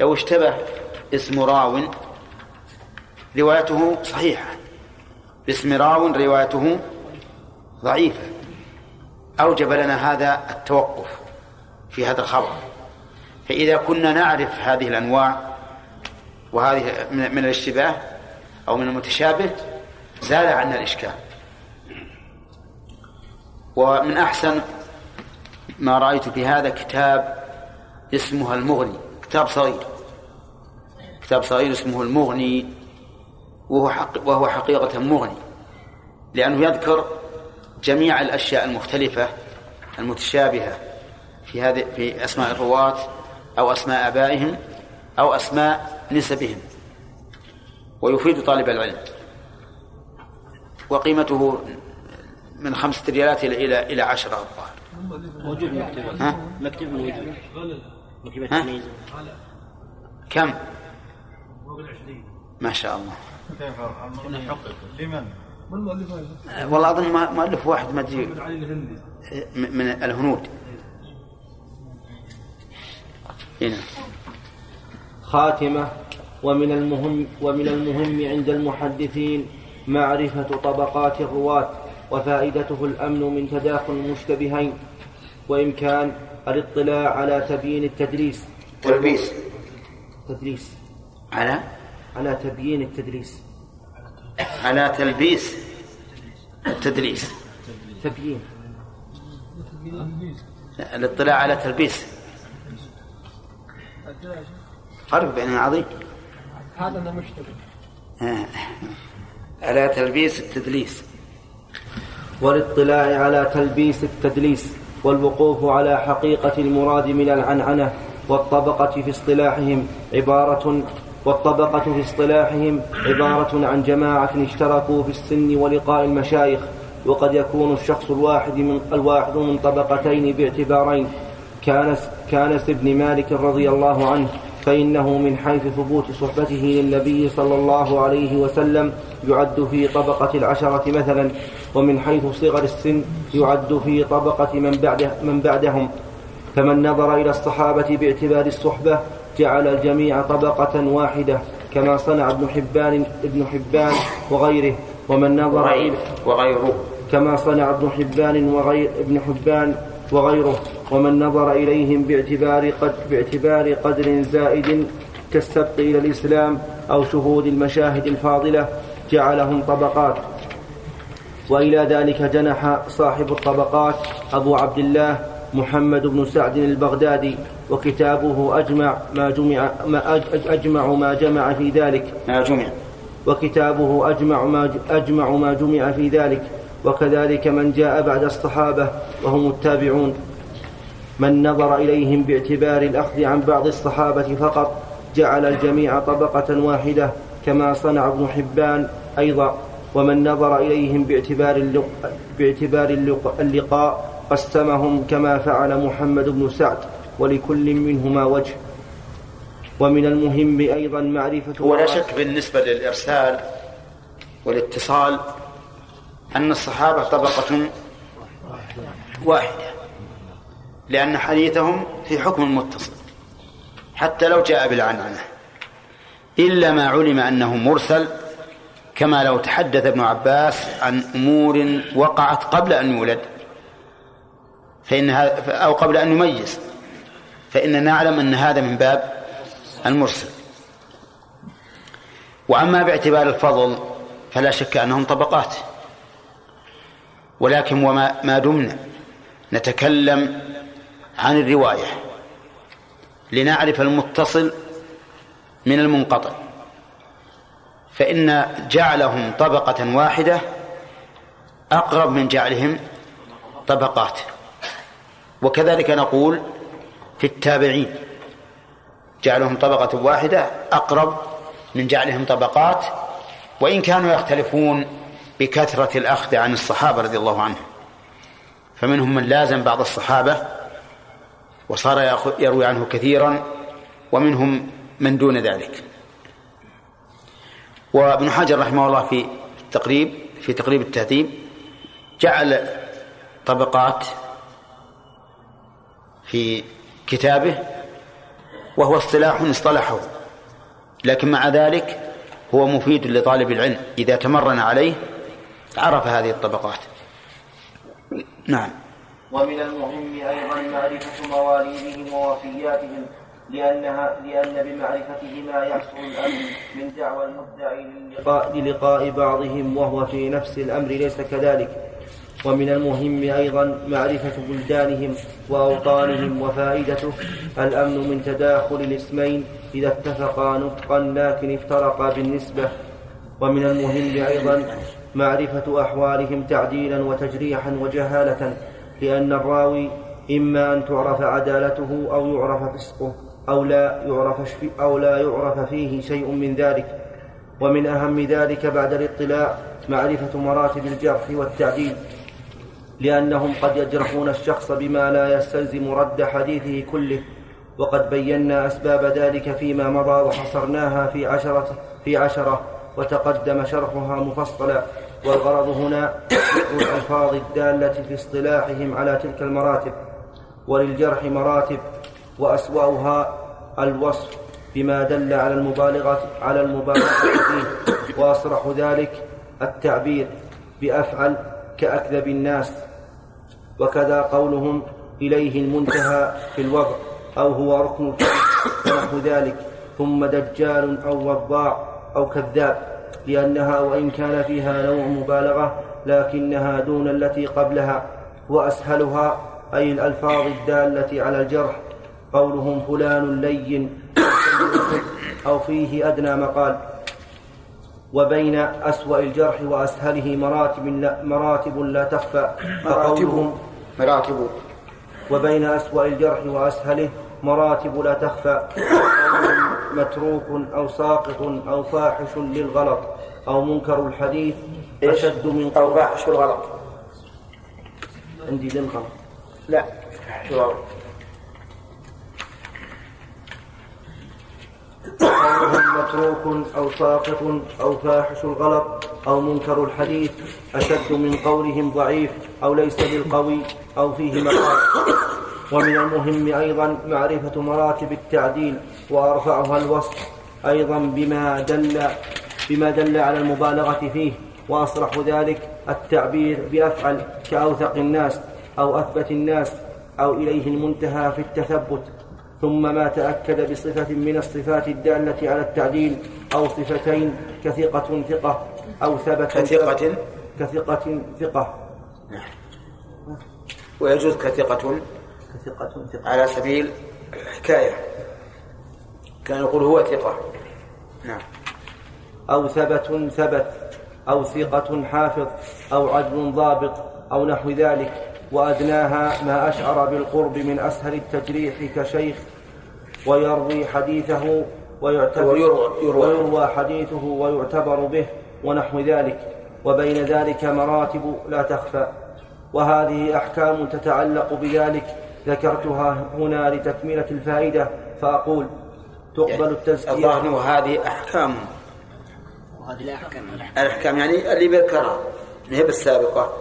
لو اشتبه اسم راو روايته صحيحة. باسم راو روايته ضعيفة. أوجب لنا هذا التوقف في هذا الخبر. فإذا كنا نعرف هذه الأنواع وهذه من الاشتباه أو من المتشابه زال عنا الإشكال. ومن أحسن ما رأيت في هذا كتاب اسمه المغني. كتاب صغير. كتاب صغير اسمه المغني وهو, حق وهو حقيقة مغني. لأنه يذكر جميع الأشياء المختلفة المتشابهة في هذه في أسماء الرواة أو أسماء آبائهم أو أسماء نسبهم. ويفيد طالب العلم. وقيمته من خمسة ريالات إلى إلى إلى عشرة الظاهر موجود مكتوب. ها؟ مكتوب موجود مكتوب كم؟ ما شاء الله. لمن؟ والله أظن مؤلف واحد ما أدري. من الهنود. هنا خاتمة. ومن المهم ومن المهم عند المحدثين معرفة طبقات الرواة وفائدته الأمن من تداخل المشتبهين. وإمكان الاطلاع على تبيين التدليس. تلبيس. تدليس. على؟ على تبيين التدليس. على تلبيس. التدليس. تبيين. الاطلاع على تلبيس. فرق بين عظيم. هذا أنا مشتبه آه. على تلبيس التدليس. والاطلاع على تلبيس التدليس. والوقوف على حقيقة المراد من العنعنة والطبقة في اصطلاحهم عبارة والطبقة في اصطلاحهم عبارة عن جماعة اشتركوا في السن ولقاء المشايخ وقد يكون الشخص الواحد من الواحد من طبقتين باعتبارين. كانس كانس بن مالك رضي الله عنه فإنه من حيث ثبوت صحبته للنبي صلى الله عليه وسلم يعد في طبقة العشرة مثلا. ومن حيث صغر السن يعد في طبقة من, بعده من بعدهم. فمن نظر إلى الصحابة باعتبار الصحبة جعل الجميع طبقة واحدة كما صنع ابن حبان ابن حبان وغيره. ومن نظر إلى وغيره. كما صنع ابن حبان وغير ابن حبان وغيره. ومن نظر إليهم باعتبار قد باعتبار قدر زائد كالسبق إلى الإسلام أو شهود المشاهد الفاضلة جعلهم طبقات. وإلى ذلك جنح صاحب الطبقات أبو عبد الله محمد بن سعد البغدادي وكتابه أجمع ما جمع ما أجمع ما جمع في ذلك. ما جمع. وكتابه أجمع ما أجمع ما جمع في ذلك. وكذلك من جاء بعد الصحابة وهم التابعون. من نظر إليهم باعتبار الأخذ عن بعض الصحابة فقط جعل الجميع طبقة واحدة كما صنع ابن حبان أيضا. ومن نظر إليهم باعتبار اللق... باعتبار اللق... اللقاء قسمهم كما فعل محمد بن سعد ولكل منهما وجه. ومن المهم أيضا معرفة ولا شك بالنسبة للإرسال والاتصال أن الصحابة طبقة واحدة لأن حديثهم في حكم المتصل حتى لو جاء بالعنعنة إلا ما علم أنه مرسل كما لو تحدث ابن عباس عن أمور وقعت قبل أن يولد فإن هذا أو قبل أن يميز فإننا نعلم أن هذا من باب المرسل. وأما باعتبار الفضل فلا شك أنهم طبقات. ولكن وما ما دمنا نتكلم عن الرواية لنعرف المتصل من المنقطع. فإن جعلهم طبقة واحدة أقرب من جعلهم طبقات. وكذلك نقول في التابعين جعلهم طبقة واحدة أقرب من جعلهم طبقات وإن كانوا يختلفون بكثرة الأخذ عن الصحابة رضي الله عنهم. فمنهم من لازم بعض الصحابة وصار يروي عنه كثيرا ومنهم من دون ذلك. وابن حجر رحمه الله في التقريب في تقريب التهذيب جعل طبقات في كتابه وهو اصطلاح اصطلحه لكن مع ذلك هو مفيد لطالب العلم. إذا تمرن عليه عرف هذه الطبقات. نعم. ومن المهم أيضا معرفة مواليدهم ووفياتهم. لأنها لأن بمعرفتهما يحصل الأمر من دعوى المدعي للقاء, للقاء بعضهم وهو في نفس الأمر ليس كذلك. ومن المهم أيضا معرفة بلدانهم وأوطانهم وفائدته الأمن من تداخل الاسمين إذا اتفقا نطقا لكن افترقا بالنسبة. ومن المهم أيضا معرفة أحوالهم تعديلا وتجريحا وجهالة لأن الراوي إما أن تعرف عدالته أو يعرف فسقه. أو لا يعرف أو لا يعرف فيه شيء من ذلك. ومن أهم ذلك بعد الاطلاع معرفة مراتب الجرح والتعديل لأنهم قد يجرحون الشخص بما لا يستلزم رد حديثه كله وقد بينا أسباب ذلك فيما مضى وحصرناها في عشرة في عشرة وتقدم شرحها مفصلا. والغرض هنا ذكر الألفاظ الدالة في اصطلاحهم على تلك المراتب وللجرح مراتب. وأسوأها الوصف بما دل على المبالغة على المبالغة فيه. وأصرح ذلك التعبير بأفعل كأكذب الناس. وكذا قولهم إليه المنتهى في الوضع أو هو ركن ونحو ذلك. ثم دجال أو وضاع أو كذاب لأنها وإن كان فيها نوع مبالغة لكنها دون التي قبلها. وأسهلها أي الألفاظ الدالة على الجرح. قولهم فلان لين أو فيه أدنى مقال. وبين أسوأ الجرح وأسهله مراتب لا, مراتب لا تخفى. فقولهم مراتب. وبين أسوأ الجرح وأسهله مراتب لا تخفى. متروك أو ساقط أو فاحش للغلط أو منكر الحديث أشد من أو فاحش الغلط. عندي للغلط لا. فاحش الغلط قولهم متروك أو ساقط أو فاحش الغلط أو منكر الحديث أشد من قولهم ضعيف أو ليس بالقوي أو فيه مقال. ومن المهم أيضا معرفة مراتب التعديل وأرفعها الوصف أيضا بما دل بما دل على المبالغة فيه. وأصرح ذلك التعبير بأفعل كأوثق الناس أو أثبت الناس أو إليه المنتهى في التثبت. ثم ما تأكد بصفة من الصفات الدالة على التعديل أو صفتين كثقة ثقة أو ثبت كثقة. كثقة ثقة. ويجوز كثقة. كثقة ثقة. على سبيل الحكاية. كان يقول هو ثقة. نعم. أو ثبت ثبت أو ثقة حافظ أو عدل ضابط أو نحو ذلك وأدناها ما أشعر بالقرب من أسهل التجريح كشيخ ويروي حديثه ويعتبر ويروى- يروى. ويروى حديثه ويعتبر به ونحو ذلك. وبين ذلك مراتب لا تخفى. وهذه أحكام تتعلق بذلك. ذكرتها هنا لتكملة الفائدة. فأقول تقبل التزكية. الظاهر وهذه أحكام. وهذه الأحكام الأحكام يعني اللي بذكرها ما هي بالسابقة.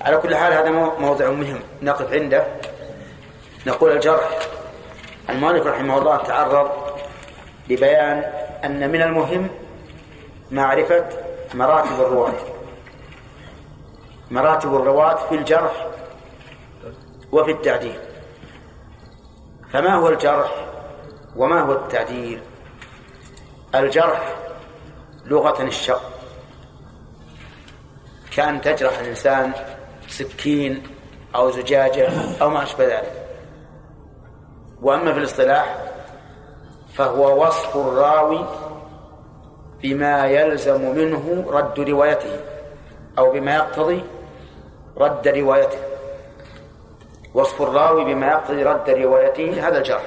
على كل حال هذا مو- موضع مهم. نقف عنده. نقول الجرح. المؤلف رحمه الله تعرض لبيان أن من المهم معرفة مراتب الرواة. مراتب الرواة في الجرح وفي التعديل. فما هو الجرح وما هو التعديل؟ الجرح لغة الشق كأن تجرح الإنسان سكين أو زجاجة أو ما أشبه ذلك. وأما في الاصطلاح فهو وصف الراوي بما يلزم منه رد روايته أو بما يقتضي رد روايته. وصف الراوي بما يقتضي رد روايته هذا الجرح.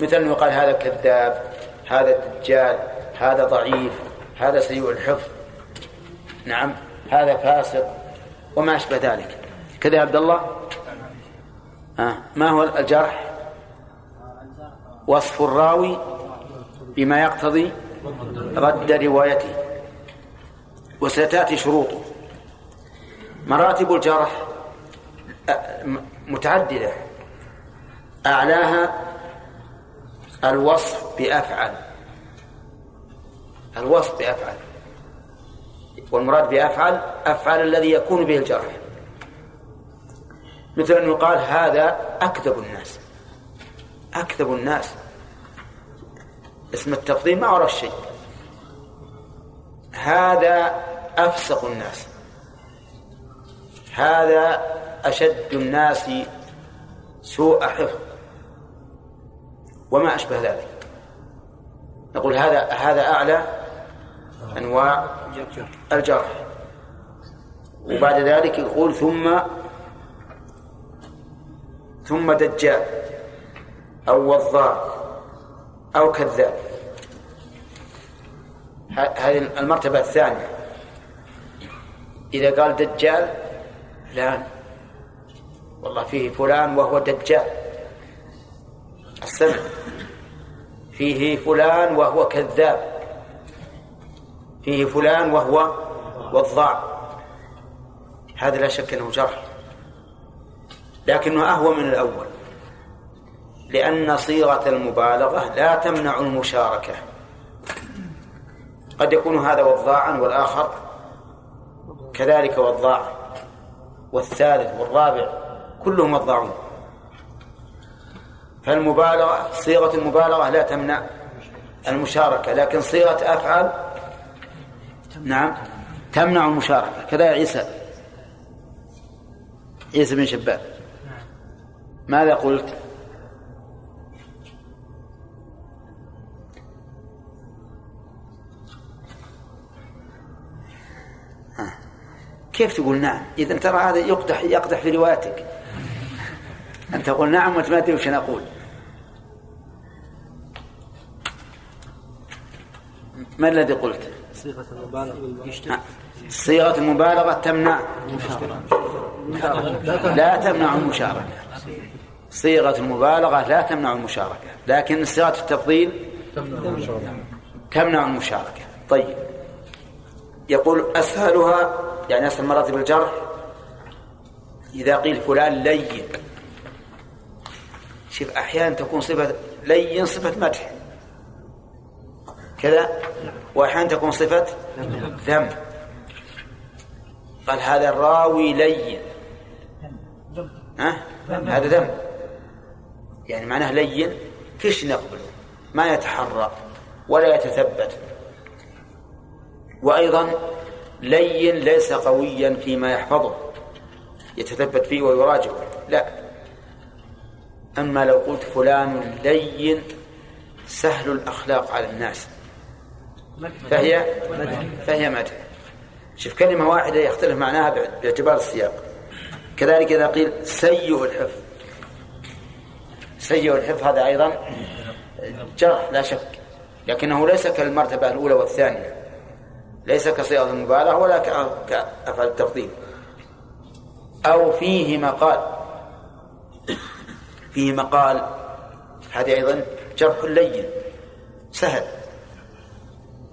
مثل أنه يقال هذا كذاب هذا دجال هذا ضعيف هذا سيء الحفظ. نعم هذا فاسق وما أشبه ذلك. كذا يا عبد الله. آه. ما هو الجرح؟ وصف الراوي بما يقتضي رد روايته وستأتي شروطه. مراتب الجرح متعددة. أعلاها الوصف بأفعل. الوصف بأفعل. والمراد بأفعل أفعل الذي يكون به الجرح. مثل أن يقال هذا أكذب الناس. أكذب الناس. اسم التفضيل ما وراء الشيء هذا أفسق الناس. هذا أشد الناس سوء حفظ. وما أشبه ذلك. نقول هذا هذا أعلى أنواع الجرح. وبعد ذلك يقول ثم ثم دجال أو وضاع أو كذاب. هذه المرتبة الثانية. إذا قال دجال فلان والله فيه فلان وهو دجال. السمع. فيه فلان وهو كذاب. فيه فلان وهو وضاع هذا لا شك إنه جرح. لكنه أهون من الأول. لأن صيغة المبالغة لا تمنع المشاركة. قد يكون هذا وضاعا والآخر كذلك وضاعا والثالث والرابع كلهم وضاعون فالمبالغه صيغة المبالغة لا تمنع المشاركة لكن صيغة أفعل نعم تمنع المشاركة. كذا عيسى. عيسى بن شباب ماذا قلت؟ ها. كيف تقول نعم؟ إذا ترى هذا يقدح يقدح في روايتك. أن تقول نعم وأنت ما تدري وش أنا أقول. ما الذي قلت؟ صيغة المبالغة ها. صيغة المبالغة تمنع. لا تمنع المشاركة. صيغة المبالغة لا تمنع المشاركة لكن صيغة التفضيل تمنع المشاركة. طيب. يقول أسهلها يعني أسهل مراتب الجرح إذا قيل فلان لين. شوف أحيانا تكون صفة لين صفة مدح. كذا؟ وأحيانا تكون صفة ذم. قال هذا الراوي لين. ها؟ هذا ذم. يعني معناه لين فيش نقبله ما يتحرى ولا يتثبت. وأيضا لين ليس قويا فيما يحفظه يتثبت فيه ويراجعه. لا. أما لو قلت فلان لين سهل الأخلاق على الناس. فهي فهي مدح. شوف كلمة واحدة يختلف معناها باعتبار السياق. كذلك إذا قيل سيء الحفظ. سيء الحفظ هذا أيضا جرح لا شك. لكنه ليس كالمرتبة الأولى والثانية. ليس كصيغة المبالغة ولا كأفعال التفضيل. أو فيه مقال. فيه مقال. هذه أيضا جرح لين. سهل.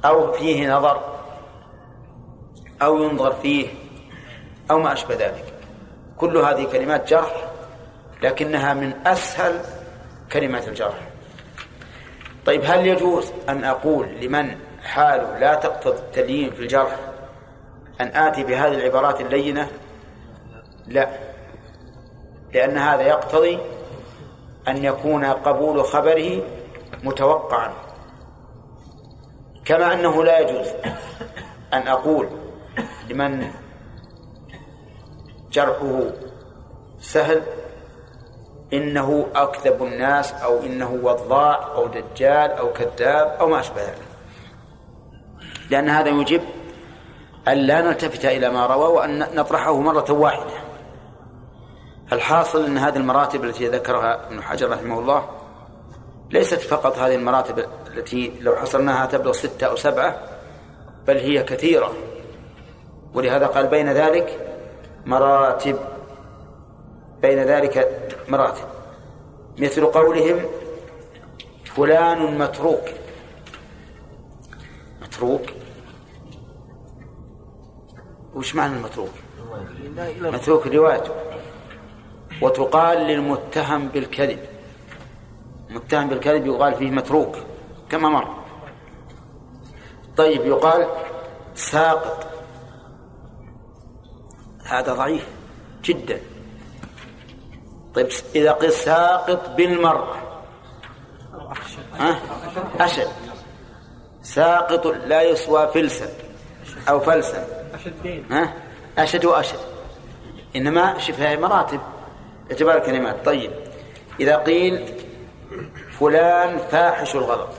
أو فيه نظر. أو ينظر فيه. أو ما أشبه ذلك. كل هذه كلمات جرح لكنها من أسهل كلمات الجرح طيب هل يجوز أن أقول لمن حاله لا تقتضي التليين في الجرح أن آتي بهذه العبارات اللينة؟ لا لأن هذا يقتضي أن يكون قبول خبره متوقعا. كما أنه لا يجوز أن أقول لمن جرحه سهل إنه أكذب الناس أو إنه وضاع أو دجال أو كذاب أو ما أشبه ذلك. لأن هذا يجب أن لا نلتفت إلى ما روى وأن نطرحه مرة واحدة. الحاصل أن هذه المراتب التي ذكرها ابن حجر رحمه الله ليست فقط هذه المراتب التي لو حصرناها تبلغ ستة أو سبعة بل هي كثيرة. ولهذا قال بين ذلك مراتب. بين ذلك مراتب. مثل قولهم فلان متروك. متروك؟ وش معنى المتروك؟ متروك روايته. وتقال للمتهم بالكذب. متهم بالكذب يقال فيه متروك كما مر. طيب يقال ساقط. هذا ضعيف جدا. طيب إذا قيل ساقط بالمرة؟ أشد. ساقط لا يسوى فلسا أو فلسا. ها؟ أشد وأشد. إنما شفها مراتب. اعتبار الكلمات. طيب. إذا قيل فلان فاحش الغلط.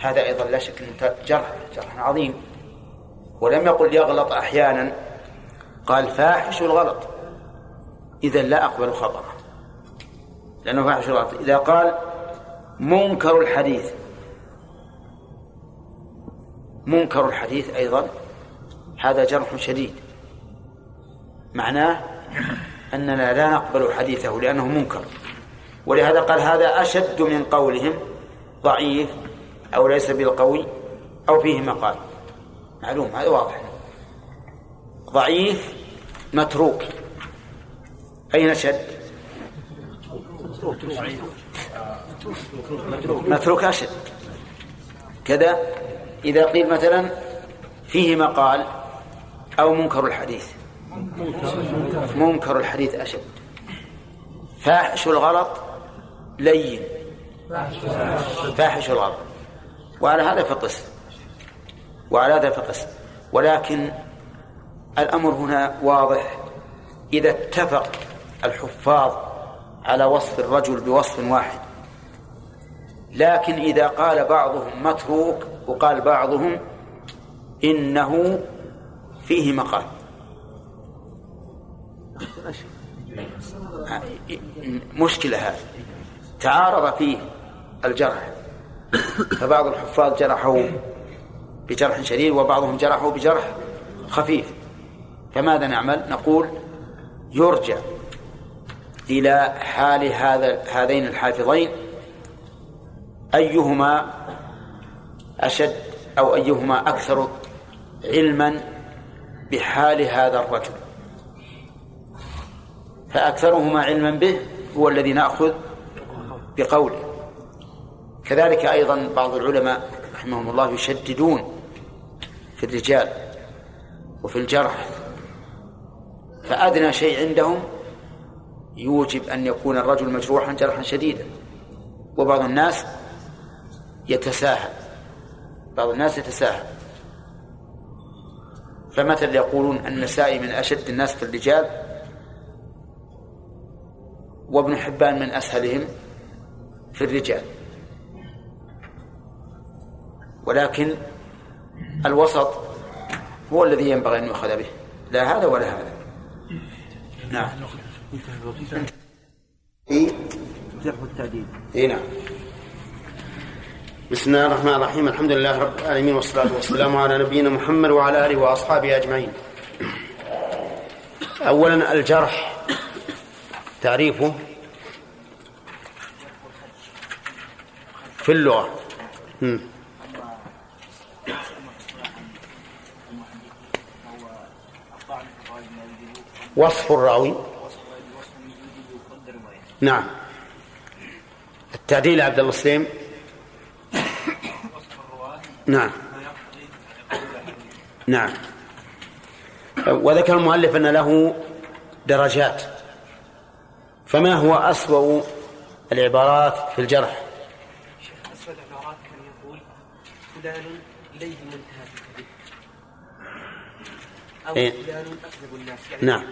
هذا أيضا لا شك أنه جرح جرح عظيم. ولم يقل يغلط أحيانا. قال فاحش الغلط. إذا لا أقبل خبره لأنه فاحش الغلط. إذا قال منكر الحديث. منكر الحديث أيضا هذا جرح شديد. معناه أننا لا نقبل حديثه لأنه منكر. ولهذا قال هذا أشد من قولهم ضعيف أو ليس بالقوي أو فيه مقال. معلوم هذا واضح. ضعيف متروك. أين أشد متروك أشد كذا. إذا قيل مثلا فيه مقال أو منكر الحديث. منكر الحديث أشد. فاحش الغلط لين. فاحش الغلط. وعلى هذا فقس وعلى هذا فقس ولكن الأمر هنا واضح. إذا اتفق الحفاظ على وصف الرجل بوصف واحد. لكن إذا قال بعضهم متروك وقال بعضهم إنه فيه مقال. مشكلة هذه. تعارض فيه الجرح. فبعض الحفاظ جرحوا بجرح شديد وبعضهم جرحوا بجرح خفيف. فماذا نعمل؟ نقول يرجع إلى حال هذا هذين الحافظين أيهما أشد أو أيهما أكثر علما بحال هذا الرجل؟ فأكثرهما علما به هو الذي نأخذ بقوله. كذلك أيضا بعض العلماء رحمهم الله يشددون في الرجال وفي الجرح فأدنى شيء عندهم يوجب أن يكون الرجل مجروحا جرحا شديدا. وبعض الناس يتساهل. بعض الناس يتساهل. فمثل يقولون النسائي من أشد الناس في الرجال وابن حبان من أسهلهم في الرجال. ولكن الوسط هو الذي ينبغي أن يؤخذ به. لا هذا ولا هذا. نعم. جرح التعديل اي نعم. بسم الله الرحمن الرحيم. الحمد لله رب العالمين والصلاة والسلام على نبينا محمد وعلى آله وأصحابه أجمعين. أولا الجرح. تعريفه في اللغة. وصف الراوي. نعم. التعديل عبد الله السليم نعم. نعم. وذكر المؤلف أن له درجات. فما هو أسوأ العبارات في الجرح؟ أسوأ العبارات كان يقول فلان إليه منتهى الكذب أو إيه. فلان أكذب الناس يعني نعم.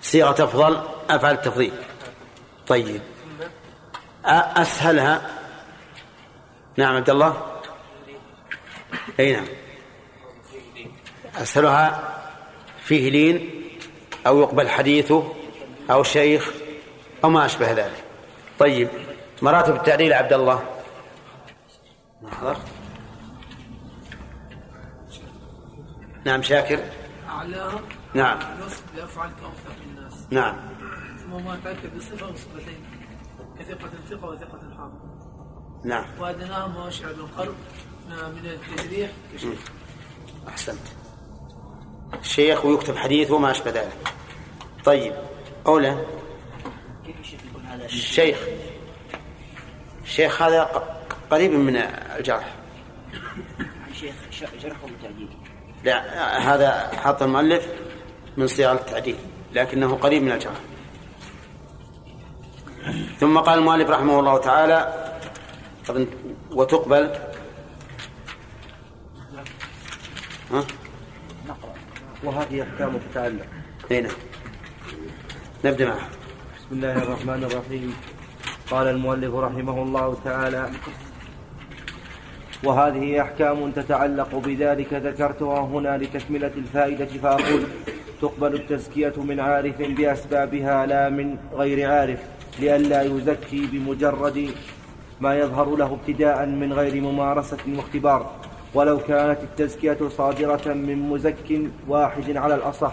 صيغة أفضل أفعل التفضيل. طيب. أسهلها. نعم عبد الله. أي نعم. أسهلها فيه لين أو يقبل حديثه أو شيخ أو ما أشبه ذلك. طيب مراتب التعديل عبد الله. حضرت؟ نعم شاكر. أعلاها نعم. كأوثق الناس نعم. ثم ما تأكد بصفة وصفتين. كثقة ثقة وثقة حافظ نعم. وأدناها ما شعب القلب من التجريح. كشيخ أحسنت. الشيخ ويكتب حديثه وما أشبه ذلك. طيب أولى. كيف الشيخ يكون هذا؟ الشيخ. الشيخ هذا قريب من الجرح. شيخ ش- جرح لا هذا حط المؤلف من صيغ التعديل لكنه قريب من الجرح. ثم قال المؤلف رحمه الله تعالى وتقبل؟ ها؟ وهذه أحكام تتعلق هنا نبدأ معه. بسم الله الرحمن الرحيم. قال المؤلف رحمه الله تعالى وهذه أحكام تتعلق بذلك ذكرتها هنا لتكملة الفائدة فأقول تقبل التزكية من عارف بأسبابها لا من غير عارف. لئلا يزكي بمجرد ما يظهر له ابتداء من غير ممارسة واختبار ولو كانت التزكية صادرة من مزك واحد على الأصح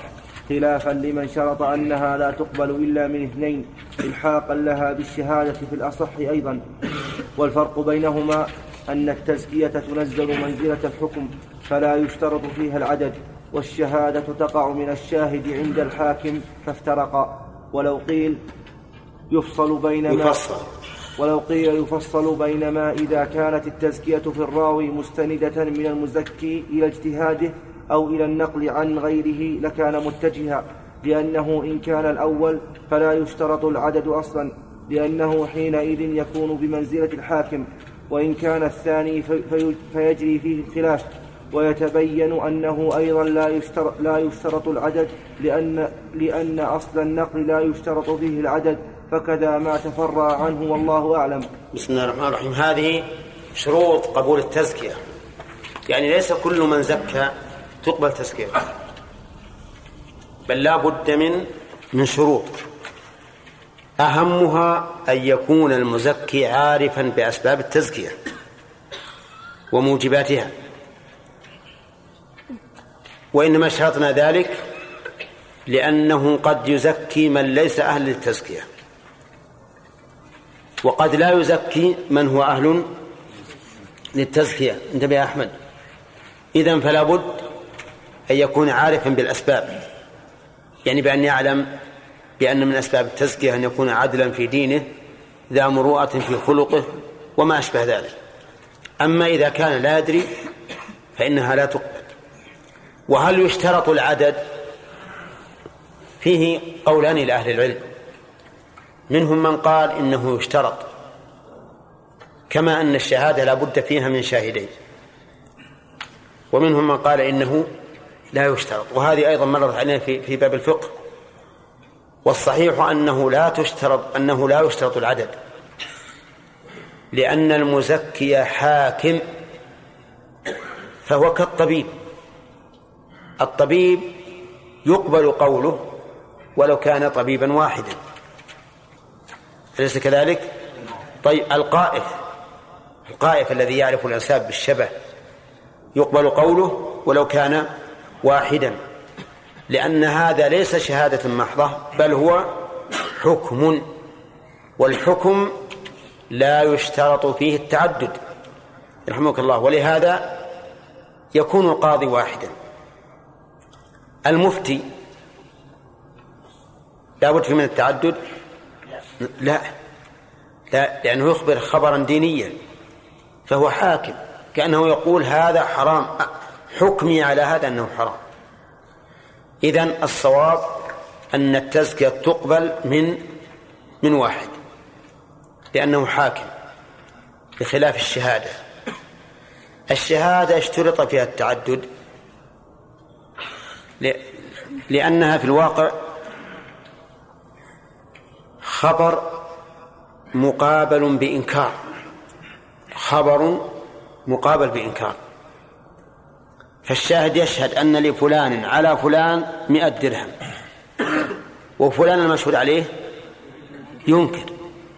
خلافا لمن شرط أنها لا تقبل إلا من اثنين إلحاقا لها بالشهادة في الأصح أيضا. والفرق بينهما أن التزكية تنزل منزلة الحكم فلا يشترط فيها العدد والشهادة تقع من الشاهد عند الحاكم فافترقا. ولو قيل يفصل بين ما يفصل. ولو قيل يفصل بين ما إذا كانت التزكية في الراوي مستندة من المزكي إلى اجتهاده أو إلى النقل عن غيره لكان متجها لأنه إن كان الأول فلا يشترط العدد أصلا لأنه حينئذ يكون بمنزلة الحاكم وإن كان الثاني في في فيجري فيه الخلاف ويتبين أنه أيضا لا يشترط, لا يشترط العدد لأن, لأن أصل النقل لا يشترط فيه العدد. فكذا ما تفرع عنه والله أعلم. بسم الله الرحمن الرحيم. هذه شروط قبول التزكية. يعني ليس كل من زكى تقبل تزكيته بل لا بد من من شروط. أهمها أن يكون المزكي عارفا بأسباب التزكية وموجباتها. وإنما شرطنا ذلك لأنه قد يزكي من ليس أهل للتزكية. وقد لا يزكي من هو أهل للتزكية. انتبه يا أحمد. إذن فلا بد أن يكون عارفا بالأسباب. يعني بأن يعلم بأن من أسباب التزكية أن يكون عدلا في دينه ذا مروءة في خلقه وما أشبه ذلك. أما إذا كان لا يدري فإنها لا تقبل. وهل يشترط العدد؟ فيه قولان لأهل العلم. منهم من قال إنه يشترط كما أن الشهادة لا بد فيها من شاهدين. ومنهم من قال إنه لا يشترط. وهذه أيضا مرت علينا في, في باب الفقه. والصحيح أنه لا تشترط أنه لا يشترط العدد لأن المزكي حاكم فهو كالطبيب. الطبيب يقبل قوله ولو كان طبيبا واحدا. أليس كذلك؟ طيب القائف. القائف الذي يعرف الأنساب بالشبه يقبل قوله ولو كان واحدا لأن هذا ليس شهادة محضة بل هو حكم والحكم لا يشترط فيه التعدد. يرحمك الله. ولهذا يكون القاضي واحدا. المفتي لا بد من التعدد. لا. لا لأنه يخبر خبرا دينيا. فهو حاكم. كأنه يقول هذا حرام. حكمي على هذا أنه حرام. إذن الصواب أن التزكية تقبل من من واحد. لأنه حاكم. بخلاف الشهادة. الشهادة اشترط فيها التعدد. لأنها في الواقع خبر مقابل بإنكار. خبر مقابل بإنكار. فالشاهد يشهد أن لفلان على فلان مئة درهم. وفلان المشهود عليه ينكر.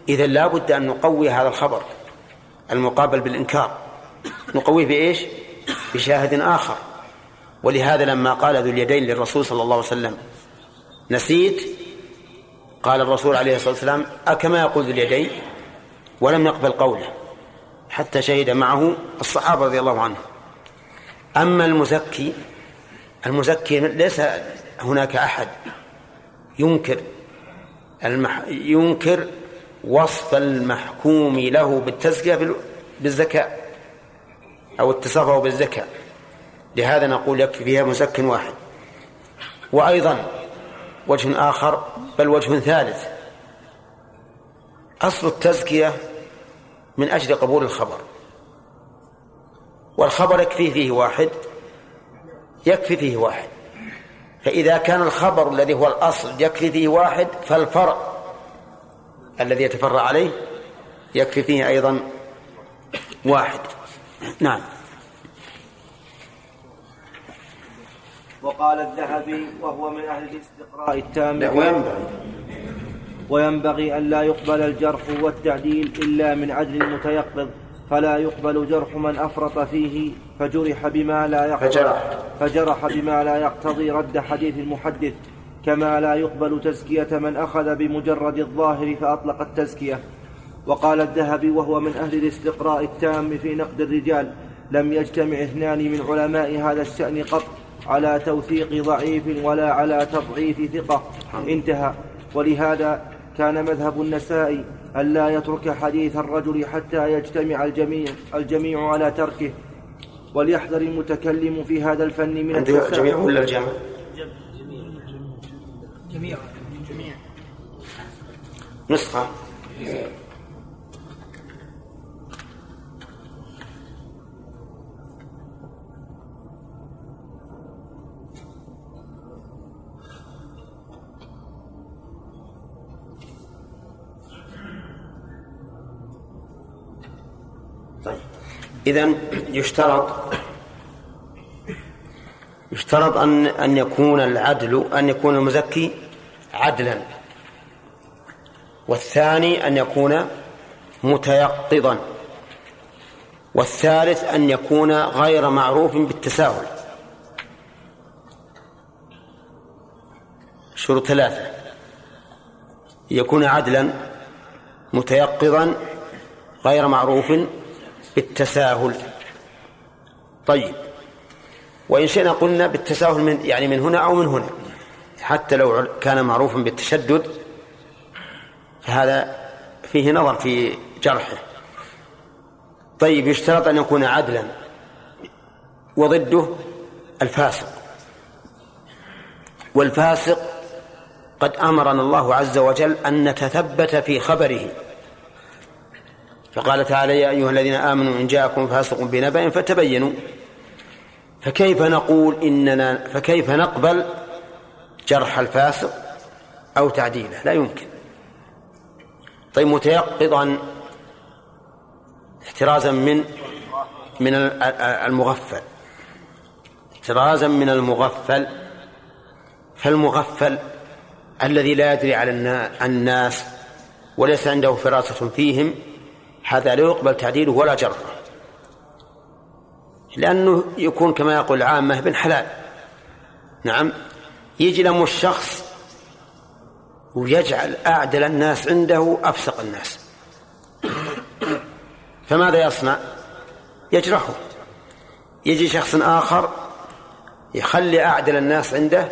إذا لا بد أن نقوي هذا الخبر المقابل بالإنكار. نقويه بإيش؟ بشاهد آخر. ولهذا لما قال ذو اليدين للرسول صلى الله عليه وسلم نسيت قال الرسول عليه الصلاة والسلام أكما يقول ذو اليدين؟ ولم يقبل قوله حتى شهد معه الصحابة رضي الله عنهم. أما المزكي المزكي ليس هناك أحد ينكر المح... ينكر وصف المحكوم له بالتزكية بالزكاة أو اتصافه بالزكاة. لهذا نقول يكفي فيها مزك واحد. وأيضا وجه آخر بل وجه ثالث. أصل التزكية من أجل قبول الخبر. والخبر يكفي فيه واحد يكفي فيه واحد. فإذا كان الخبر الذي هو الأصل يكفي فيه واحد فالفرع الذي يتفرع عليه يكفي فيه أيضا واحد. نعم. وقال الذهبي وهو من أهل الاستقراء التام وينبغي. وينبغي أن لا يقبل الجرح والتعديل إلا من عدل متيقظ فلا يقبل جرح من أفرط فيه فجرح بما لا يقتضي فجرح, فجرح بما لا يقتضي رد حديث المحدث كما لا يقبل تزكية من أخذ بمجرد الظاهر فأطلق التزكية. وقال الذهبي وهو من أهل الاستقراء التام في نقد الرجال لم يجتمع اثنان من علماء هذا الشأن قط على توثيق ضعيف ولا على تضعيف ثقة. انتهى. ولهذا كان مذهب النسائي ألا يترك حديث الرجل حتى يجتمع الجميع الجميع على تركه. وليحذر المتكلم في هذا الفن من الجميع ولا الجمع؟ جميع جميع. نسخة. إذن يشترط يشترط أن أن يكون العدل أن يكون المزكي عدلا. والثاني أن يكون متيقظا. والثالث أن يكون غير معروف بالتساهل. شروط ثلاثة. يكون عدلا متيقظا غير معروف بالتساهل. طيب. وإن شئنا قلنا بالتساهل من يعني من هنا أو من هنا. حتى لو كان معروفا بالتشدد فهذا فيه نظر في جرحه. طيب يشترط أن يكون عدلا. وضده الفاسق. والفاسق قد أمرنا الله عز وجل أن نتثبت في خبره. فقال تعالى يا أيها الذين آمنوا إن جاءكم فاسق بنبأ فتبينوا. فكيف نقول إننا فكيف نقبل جرح الفاسق أو تعديله؟ لا يمكن. طيب متيقظا احترازا من من المغفل. احترازا من المغفل. فالمغفل الذي لا يدري على الناس وليس عنده فراسة فيهم هذا لا يقبل تعديله ولا جره. لأنه يكون كما يقول العامة بن حلال. نعم. يجي لهم الشخص ويجعل أعدل الناس عنده أفسق الناس. فماذا يصنع؟ يجرحه. يجي شخص آخر يخلي أعدل الناس عنده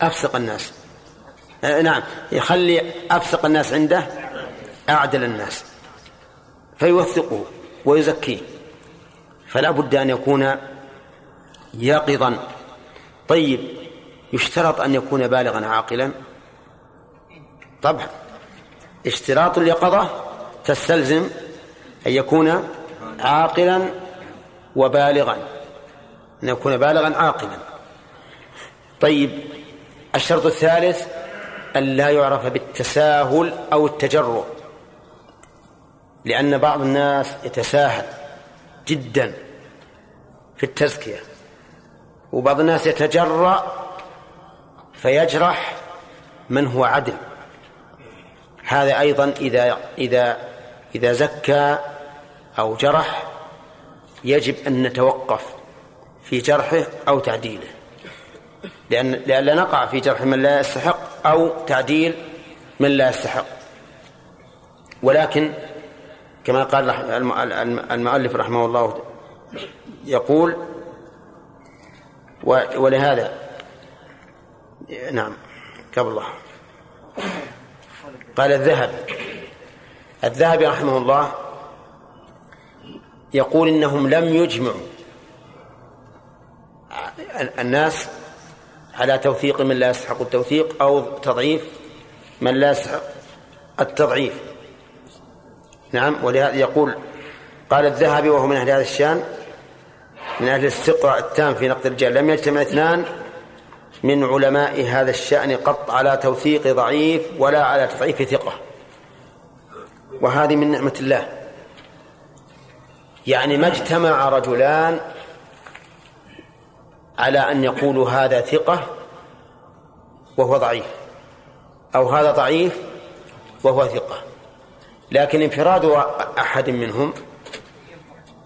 أفسق الناس. آه نعم. يخلي أفسق الناس عنده أعدل الناس. فيوثقه ويزكيه. فلا بد أن يكون يقظا طيب يشترط أن يكون بالغا عاقلا؟ طبعا. اشتراط اليقظة تستلزم أن يكون عاقلا وبالغا. أن يكون بالغا عاقلا. طيب الشرط الثالث أن لا يعرف بالتساهل أو التجرؤ. لأن بعض الناس يتساهل جدا في التزكية وبعض الناس يتجرأ فيجرح من هو عدل. هذا أيضا إذا إذا إذا زكى أو جرح يجب أن نتوقف في جرحه أو تعديله. لأن لئلا نقع في جرح من لا يستحق أو تعديل من لا يستحق. ولكن كما قال المؤلف رحمه الله يقول ولهذا نعم قبل الله. قال الذهب. الذهبي رحمه الله يقول إنهم لم يجمعوا الناس على توثيق من لا يستحق التوثيق أو تضعيف من لا يستحق التضعيف. نعم ولهذا يقول قال الذهبي وهو من أهل هذا الشأن من أهل الاستقراء التام في نقد الرجال لم يجتمع اثنان من علماء هذا الشأن قط على توثيق ضعيف ولا على تضعيف ثقة. وهذه من نعمة الله. يعني ما اجتمع رجلان على أن يقولوا هذا ثقة وهو ضعيف أو هذا ضعيف وهو ثقة. لكن انفراد أحد منهم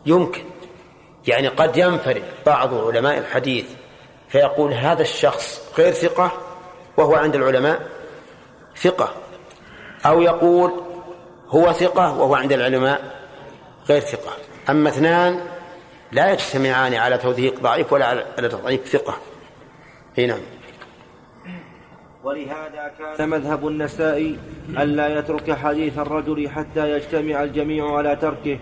يمكن. يعني قد ينفرد بعض علماء الحديث فيقول هذا الشخص غير ثقة وهو عند العلماء ثقة. أو يقول هو ثقة وهو عند العلماء غير ثقة. أما اثنان لا يجتمعان على توثيق ضعيف ولا على تضعيف ثقة. هنا نعم. ولهذا كان مذهب النسائي ألا يترك حديث الرجل حتى يجتمع الجميع على تركه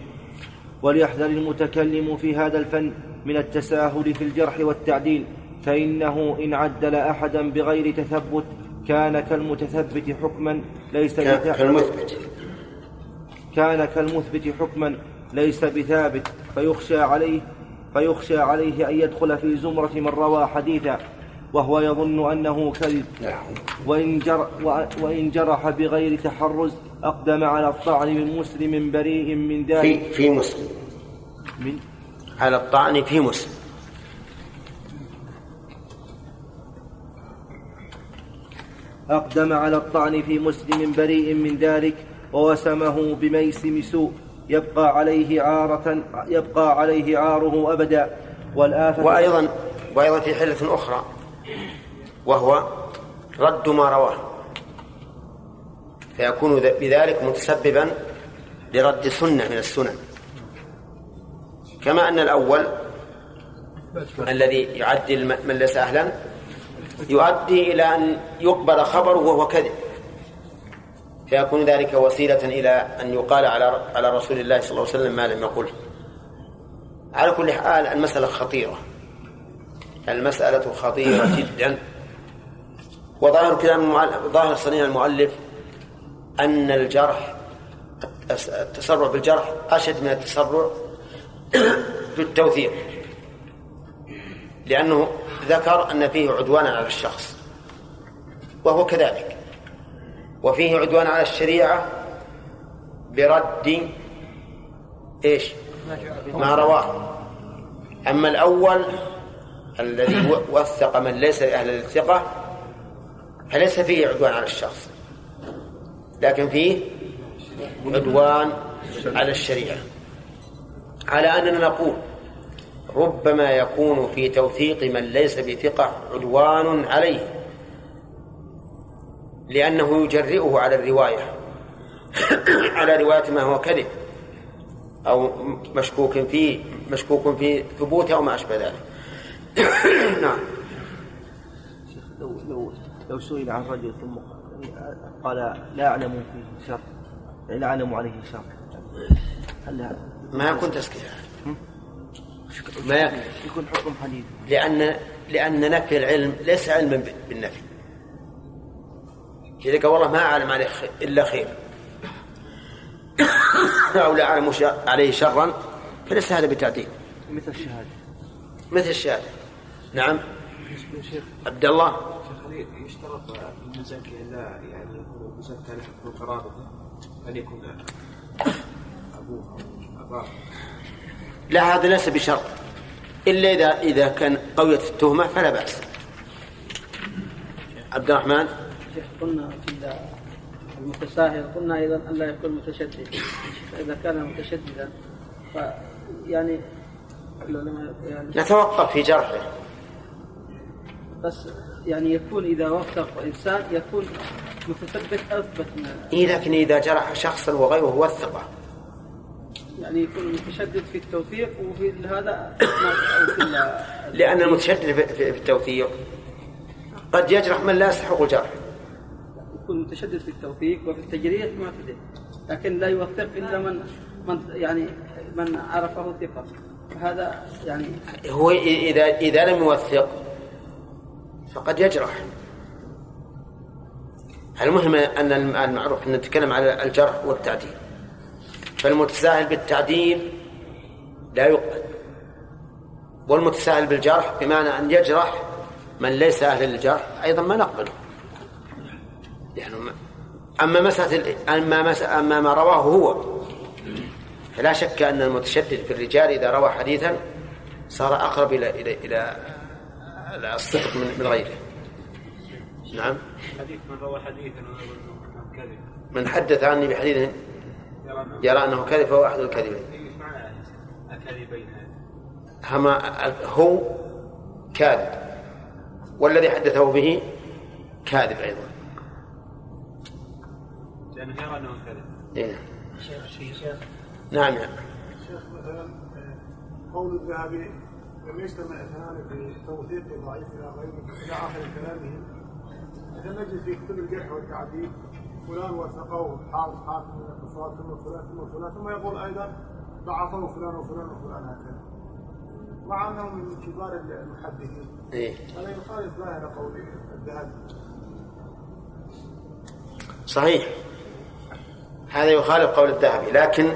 وليحذر المتكلم في هذا الفن من التساهل في الجرح والتعديل فإنه إن عدل أحدا بغير تثبت كان كالمتثبت حكما ليس كالمثبت. كان كالمثبت حكما ليس بثابت فيخشى عليه فيخشى عليه أن يدخل في زمرة من روى حديثا. وهو يظن أنه كذب. وإن, جر وإن جرح بغير تحرز أقدم على الطعن من مسلم بريء من ذلك في, في مسلم. من؟ على الطعن في مسلم. أقدم على الطعن في مسلم بريء من ذلك ووسمه بميسم سوء. يبقى عليه عارة يبقى عليه عاره أبدا. والآفة وأيضا وأيضا في حلة أخرى. وهو رد ما رواه. فيكون بذلك متسببا لرد سنة من السنن. كما أن الأول الذي يعدل من ليس أهلا يؤدي إلى أن يقبل خبره وهو كذب. فيكون ذلك وسيلة إلى أن يقال على على رسول الله صلى الله عليه وسلم ما لم يقله على كل حال المسألة خطيرة. المسألة خطيرة جدا. وظاهر كلام ظاهر صنيع المؤلف أن الجرح التسرع بالجرح أشد من التسرع بالتوثيق لأنه ذكر أن فيه عدوانا على الشخص وهو كذلك وفيه عدوان على الشريعة برد إيش؟ ما رواه أما الأول الذي وثق من ليس أهل الثقة فليس فيه عدوان على الشخص؟ لكن فيه عدوان على الشريعة. على أننا نقول ربما يكون في توثيق من ليس بثقة عدوان عليه لأنه يجرئه على الرواية. على رواية ما هو كذب أو مشكوك فيه مشكوك في ثبوته أو ما أشبه ذلك. نعم. لو لو لو سئل عن رجل ثم قال لا أعلم فيه شر يعني لا أعلم عليه شر. هل هذا؟ ما يكون تزكية. ما يكون يكون حكم حديث. لأن لأن نفي العلم ليس علما بالنفي. إذا قال والله ما أعلم عليه إلا خير. أو لا أعلم عليه شرا فليس هذا بتعديل. مثل الشهادة. مثل الشهادة. نعم. عبد الله. هل يشترط المزكي لا يعني يكون المزكى له قرابته أن يكون أبوه أو أباه. لا هذا ليس بشرط. إلا إذا إذا كان قوية التهمة فلا بأس. عبد الرحمن؟ شيخ قلنا في المتساهل قلنا أيضا الا يكون متشدد. فاذا كان متشددا ف يعني العلماء يعني نتوقف في جرحه. بس يعني يكون إذا وثق انسان يكون متثبت أثبت من إيه لكن إذا جرح شخصا وغيره وثقه يعني يكون متشدد في التوثيق وفي هذا لأن المتشدد في- التوثيق. قد يجرح من لا يستحق الجرح. يكون متشدد في التوثيق وفي التجريح معتدل لكن لا يوثق إلا من من يعني من عرفه ثقة. هذا يعني هو إذا إذا لم يوثق فقد يجرح. المهم أن المعروف أن نتكلم على الجرح والتعديل. فالمتساهل بالتعديل لا يقبل. والمتساهل بالجرح بمعنى أن يجرح من ليس أهلا للجرح أيضا ما نقبله. يعني ما- أما مسألة أما مسألة أما ما رواه هو فلا شك أن المتشدد في الرجال إذا روى حديثا صار أقرب إلى إلى إلى الصدق من من غيره. نعم. حديث من روى حديثا كذب. من حدث عني بحديث يرى انه كذب فهو إيش معنى الكذبين؟ هما هو كاذب والذي حدثه به كاذب أيضا. لأنه يرى أنه كذب. إيه. نعم نعم شيخ مثلا آه، قول الذهبي لم يجتمع اثنان في توثيق ضعيف إلى غيره إلى آخر كلامه. إذا نجد في كتب الجرح والتعديل فلان وثقه حافظ حافظ من الحفاظ ثم فلان ثم فلان ثم يقول أيضا ضعفه فلان وفلان وفلان هكذا. مع أنه من كبار المحدثين. إيه. هذا يخالف ظاهر قول الذهبي. صحيح. هذا يخالف قول الذهبي لكن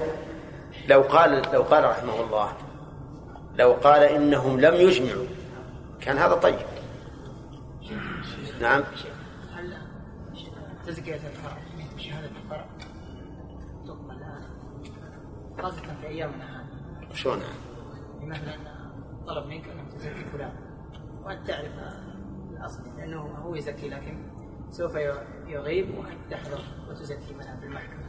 لو قال لو قال رحمه الله لو قال إنهم لم يجمعوا. كان هذا طيب. نعم. هل تزكية الفرع. شهادة الفرع. تقبل الآن خاصة في أيامنا هذه شلون؟ مثلا طلب منك أن تزكي فلان. وأنت تعرف الأصل لأنه هو يزكي لكن سوف يغيب وأنت تحضر وتزكي منها في المحكمة.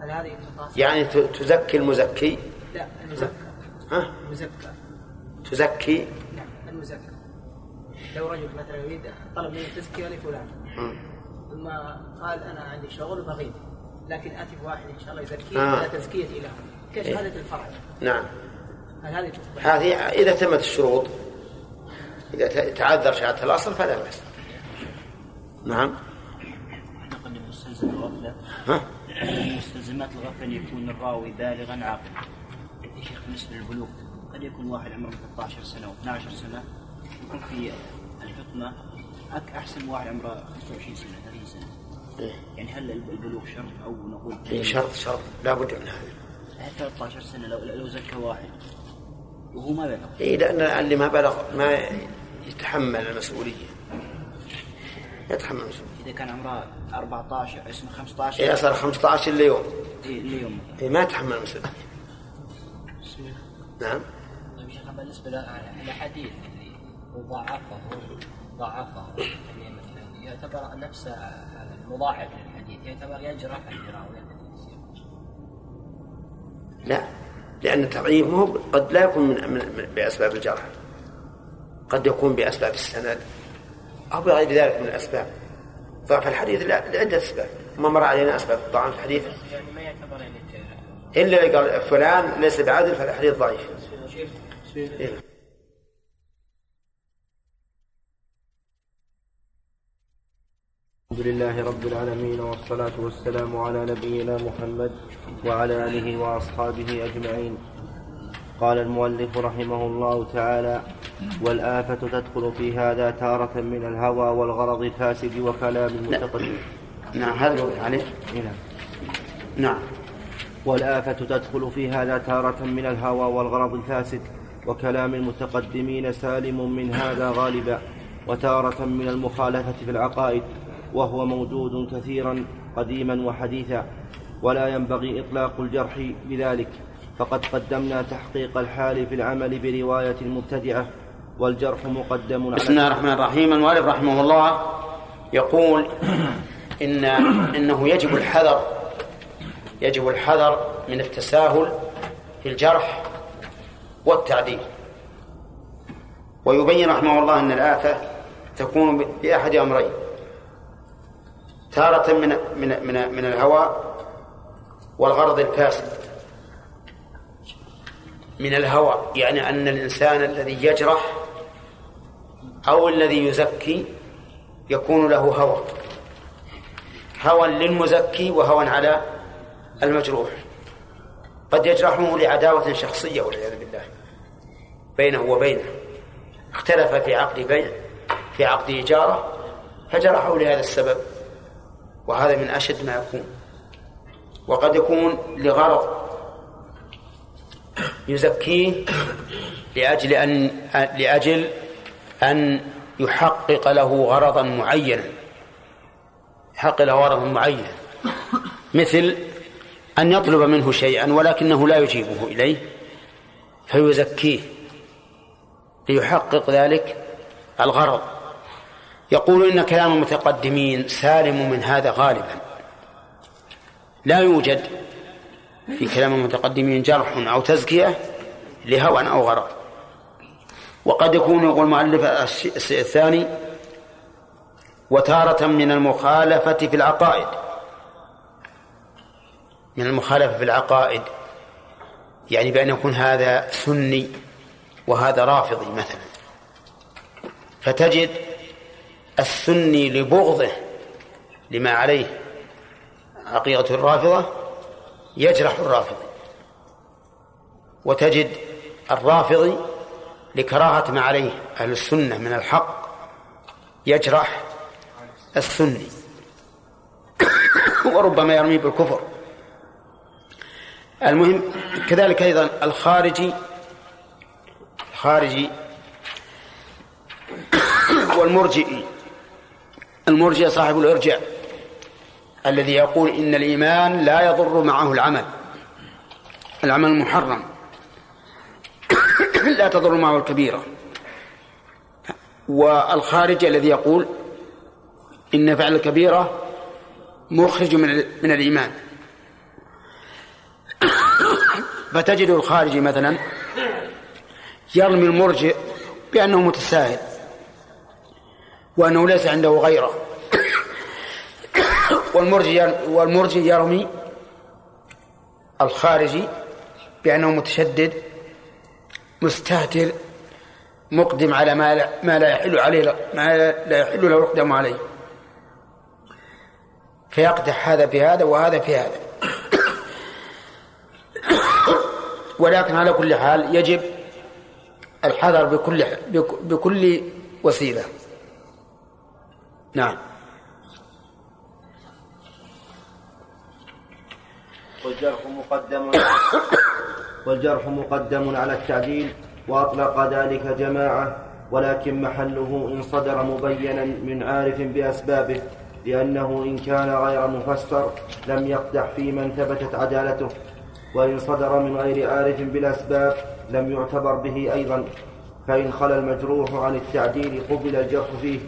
هل هذه؟ يعني تزكي المزكي؟ لا المزكى. ها؟ المزكى. تزكي؟ نعم المزكى. لو رجل مثلا يريد طلب مني تزكية لفلان. ثم قال أنا عندي شغل وبغيب لكن أتي بواحد إن شاء الله يزكيه آه. على تزكية اله كشهاده الفرع نعم. هل هذه؟ هذه إذا تمت الشروط إذا ت- تعذر شهاده الأصل فلا بأس. نعم. نقل مستلزم الغفلة ها؟ من مستلزمات الغفلة يكون الراوي بالغا عاقلا. يا شيخ بالنسبة للبلوغ قد يكون واحد عمره 13 سنة و 12 سنة يكون في أحسن من واحد عمره 25 سنة 30 سنة. إيه. يعني هل البلوغ شرط أو نقول إيه، شرط شرط. لا بد من هذا. يعني 13 سنة لو لو زكى واحد وهو ما بلغ؟ اي لأن اللي ما بلغ ما يتحمل المسؤولية. يتحمل المسؤولية. إذا كان عمره 14 اسمه 15 إيه صار 15 إلا يوم إيه اليوم إيه ما يتحمل المسؤولية. نعم. طيب شيخ بالنسبة للأحاديث اللي ضعفه ضعفه اللي مثلا يعتبر نفس المضاعف للحديث يعتبر يجرح الراوي يصير لا لأن التضعيف هو قد لا يكون من, من بأسباب الجرح قد يكون بأسباب السند أو بغير ذلك من الأسباب. ضعف الحديث لعدة أسباب ما مر علينا أسباب ضعف الحديث. يعني ما يعتبر إلا قال فلان ليس بعدل فالحديث ضعيف. إيه. الحمد لله رب العالمين والصلاة والسلام على نبينا محمد وعلى آله وأصحابه أجمعين. قال المؤلف رحمه الله تعالى والآفة تدخل في هذا تارة من الهوى والغرض الفاسد وكلام المتقدم. نعم هذا عليه. نعم. نعم. والآفة تدخل في هذا تارة من الهوى والغرض الفاسد وكلام المتقدمين سالم من هذا غالبا وتارة من المخالفة في العقائد وهو موجود كثيرا قديما وحديثا ولا ينبغي إطلاق الجرح بذلك فقد قدمنا تحقيق الحال في العمل برواية المبتدعة والجرح مقدم على بسم الله الرحمن الرحيم المؤلف رحمه الله يقول إن إنه يجب الحذر يجب الحذر من التساهل في الجرح والتعديل. ويبين رحمه الله أن الآفة تكون بأحد أمرين. تارة من من من من الهوى والغرض الفاسد. من الهوى يعني أن الإنسان الذي يجرح أو الذي يزكي يكون له هوى. هوى للمزكي وهوى على المجروح. قد يجرحه لعداوة شخصية والعياذ بالله. بينه وبينه. اختلف في عقد بيع في عقد إجارة فجرحه لهذا السبب. وهذا من أشد ما يكون. وقد يكون لغرض يزكيه لأجل أن لأجل أن يحقق له غرضا معينا. يحقق له غرضا معينا. مثل أن يطلب منه شيئا ولكنه لا يجيبه إليه فيزكيه ليحقق ذلك الغرض. يقول إن كلام المتقدمين سالم من هذا غالبا. لا يوجد في كلام المتقدمين جرح أو تزكية لهوى أو غرض. وقد يكون يقول المؤلف الثاني وتارة من المخالفة في العقائد. من المخالفة في العقائد يعني بأن يكون هذا سني وهذا رافضي مثلا. فتجد السني لبغضه لما عليه عقيدة الرافضة يجرح الرافضي. وتجد الرافضي لكراهة ما عليه أهل السنة من الحق يجرح السني. وربما يرميه بالكفر. المهم كذلك أيضا الخارجي الخارجي والمرجئي. المرجئ صاحب الإرجاء الذي يقول إن الإيمان لا يضر معه العمل العمل المحرم لا تضر معه الكبيرة. والخارج الذي يقول إن فعل الكبيرة مخرج من من الإيمان. فتجد الخارجي مثلا يرمي المرجئ بأنه متساهل وأنه ليس عنده غيره. والمرجي والمرجي يرمي الخارجي بأنه متشدد مستهتر مقدم على ما لا, ما لا يحل عليه ما لا يحل له يقدم عليه. فيقدح هذا في هذا وهذا في هذا ولكن على كل حال يجب الحذر بكل بكل وسيلة. نعم. والجرح مقدم والجرح مقدم على التعديل وأطلق ذلك جماعة ولكن محله إن صدر مبينا من عارف بأسبابه لأنه إن كان غير مفسر لم يقدح في من ثبتت عدالته. وإن صدر من غير عارف بالأسباب لم يعتبر به أيضا فإن خلا المجروح عن التعديل قبل الجرح فيه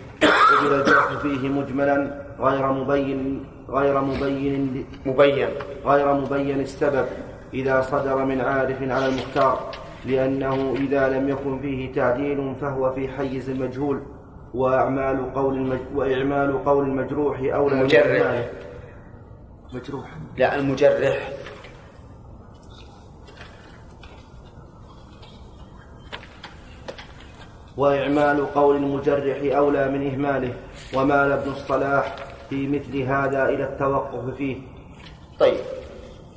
قبل الجرح فيه مجملا غير مبين غير مبين مبين. غير مبين السبب إذا صدر من عارف على المختار لأنه إذا لم يكن فيه تعديل فهو في حيز المجهول وأعمال قول المج... وإعمال قول المجروح أولى من المجرح. مجروح. لا المجرح. وإعمال قول المجرح أولى من إهماله ومال ابن الصلاح في مثل هذا إلى التوقف فيه. طيب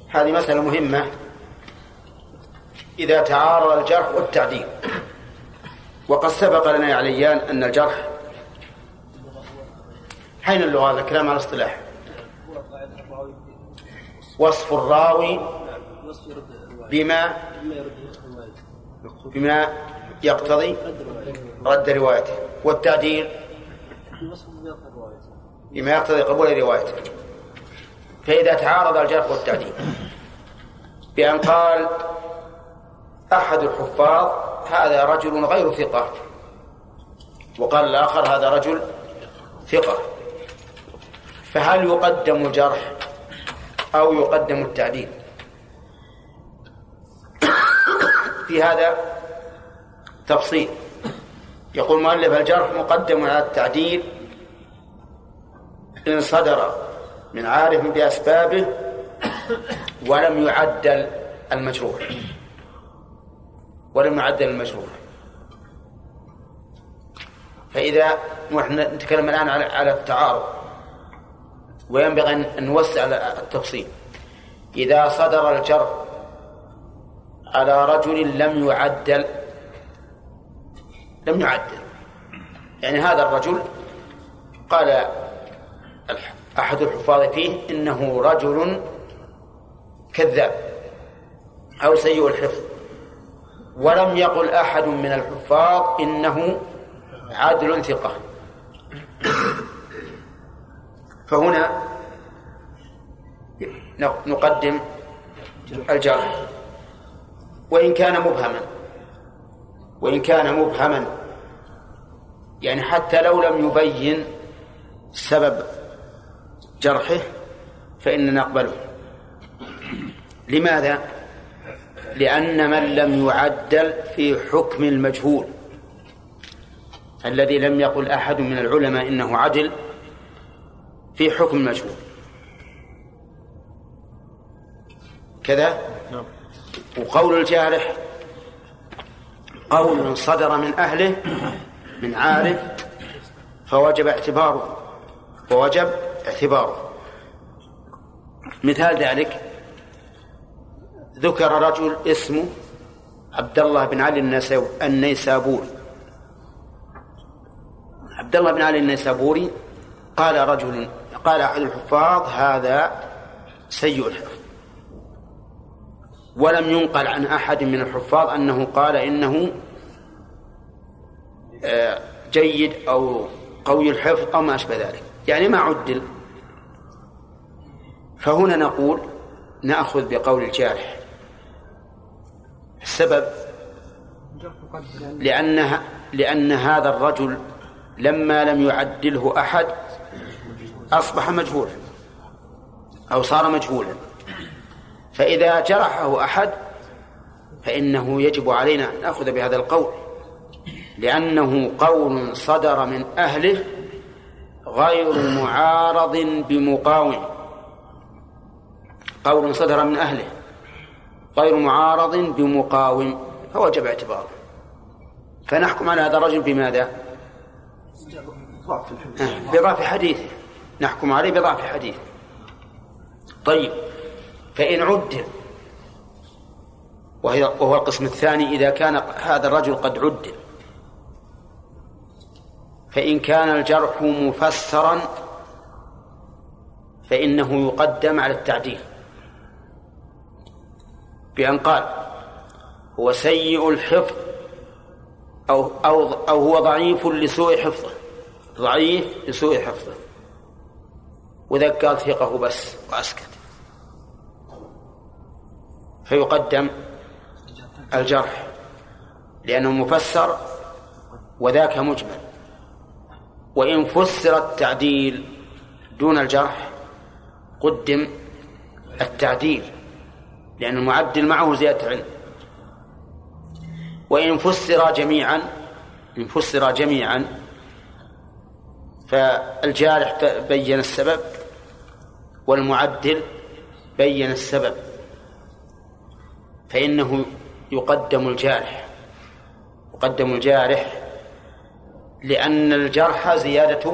هذه مسألة مهمة. إذا تعارض الجرح والتعديل وقد سبق لنا يا عليان أن الجرح حين اللغة هذا كلام على الاصطلاح؟ وصف الراوي بما بما يقتضي رد روايته والتعديل بما يقتضي قبول روايته. فإذا تعارض الجرح والتعديل بأن قال أحد الحفاظ هذا رجل غير ثقة وقال الآخر هذا رجل ثقة. فهل يقدم الجرح أو يقدم التعديل؟ في هذا تفصيل يقول مؤلف الجرح مقدم على التعديل؟ إن صدر من عارف بأسبابه ولم يعدل المجروح ولم يعدل المجروح فإذا نحن نتكلم الآن على التعارض وينبغي أن نوسع التفصيل. إذا صدر الجرح على رجل لم يعدل لم يعدل. يعني هذا الرجل قال أحد الحفاظ فيه إنه رجل كذاب أو سيء الحفظ. ولم يقل أحد من الحفاظ إنه عادل ثقة. فهنا نقدم الجرح. وإن كان مبهما وإن كان مبهما يعني حتى لو لم يبين سبب جرحه فإننا نقبله. لماذا؟ لأن من لم يعدل في حكم المجهول الذي لم يقل أحد من العلماء إنه عدل في حكم المجهول. كذا؟ وقول الجارح قول صدر من أهله من عارف فوجب اعتباره ووجب اعتباره. مثال ذلك ذكر رجل اسمه عبد الله بن علي النيسابوري. عبد الله بن علي النيسابوري قال رجل قال أحد الحفاظ هذا سيء الحفظ. ولم ينقل عن أحد من الحفاظ أنه قال إنه جيد أو قوي الحفظ أو ما أشبه ذلك. يعني ما عدل. فهنا نقول نأخذ بقول الجارح. السبب لأنها لأن هذا الرجل لما لم يعدله أحد أصبح مجهولا أو صار مجهولا. فإذا جرحه أحد فإنه يجب علينا أن نأخذ بهذا القول. لأنه قول صدر من أهله غير معارض بمقاوم. قول صدر من أهله غير معارض بمقاوم. فوجب اعتباره. فنحكم على هذا الرجل بماذا؟ بضعف حديثه. نحكم عليه بضعف حديثه. طيب فإن عدل وهي وهو القسم الثاني إذا كان هذا الرجل قد عدل فإن كان الجرح مفسرا فإنه يقدم على التعديل. بأن قال هو سيء الحفظ أو أو أو هو ضعيف لسوء حفظه. ضعيف لسوء حفظه. وإذا قال ثقه بس وأسكت. فيقدم الجرح لأنه مفسر وذاك مجمل. وإن فسر التعديل دون الجرح قدم التعديل لأن المعدل معه زيادة علم وإن فسر جميعا إن فسر جميعا فالجارح بين السبب والمعدل بين السبب. فإنه يقدم الجارح يقدم الجارح لأن الجرح زيادة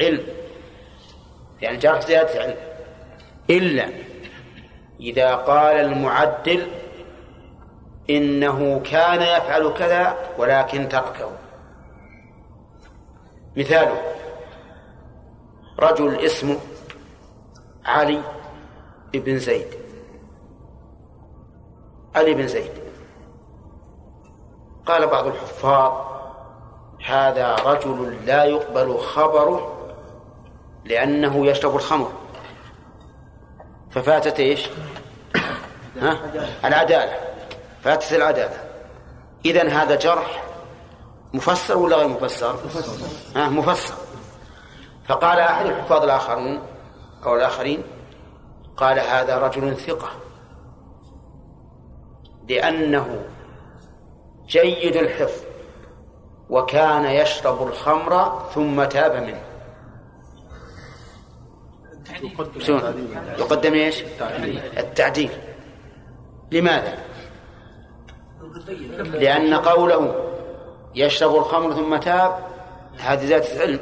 علم. يعني الجرح زيادة علم. إلا إذا قال المعدل إنه كان يفعل كذا ولكن تركه. مثاله رجل اسمه علي بن زيد. علي بن زيد. قال بعض الحفاظ هذا رجل لا يقبل خبره لأنه يشرب الخمر. ففاتت إيش؟ ها؟ العدالة. فاتت العدالة. إذا هذا جرح مفسر ولا غير مفسر؟ ها؟ مفسر. فقال أحد الحفاظ الآخرون أو الآخرين قال هذا رجل ثقة. لأنه جيد الحفظ. وكان يشرب الخمر ثم تاب منه شلون؟ يقدم إيش؟ التعديل لماذا؟ لأن قوله يشرب الخمر ثم تاب هذه ذات علم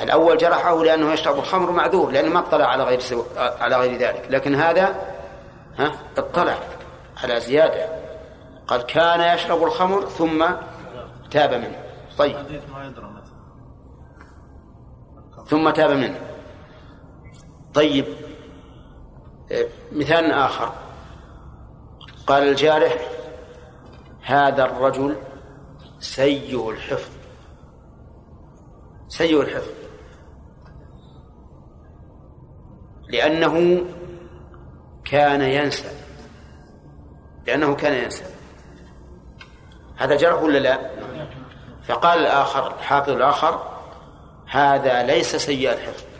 الأول جرحه لأنه يشرب الخمر معذور لأنه ما اطلع على غير سو... على غير ذلك لكن هذا ها اطلع على زيادة قال كان يشرب الخمر ثم تاب منه. طيب. ثم تاب منه. طيب. مثال آخر. قال الجارح هذا الرجل سيء الحفظ. سيء الحفظ. لأنه كان ينسى. لأنه كان ينسى. هذا جرح ولا لا؟ فقال الآخر الحافظ الآخر هذا ليس سيء الحفظ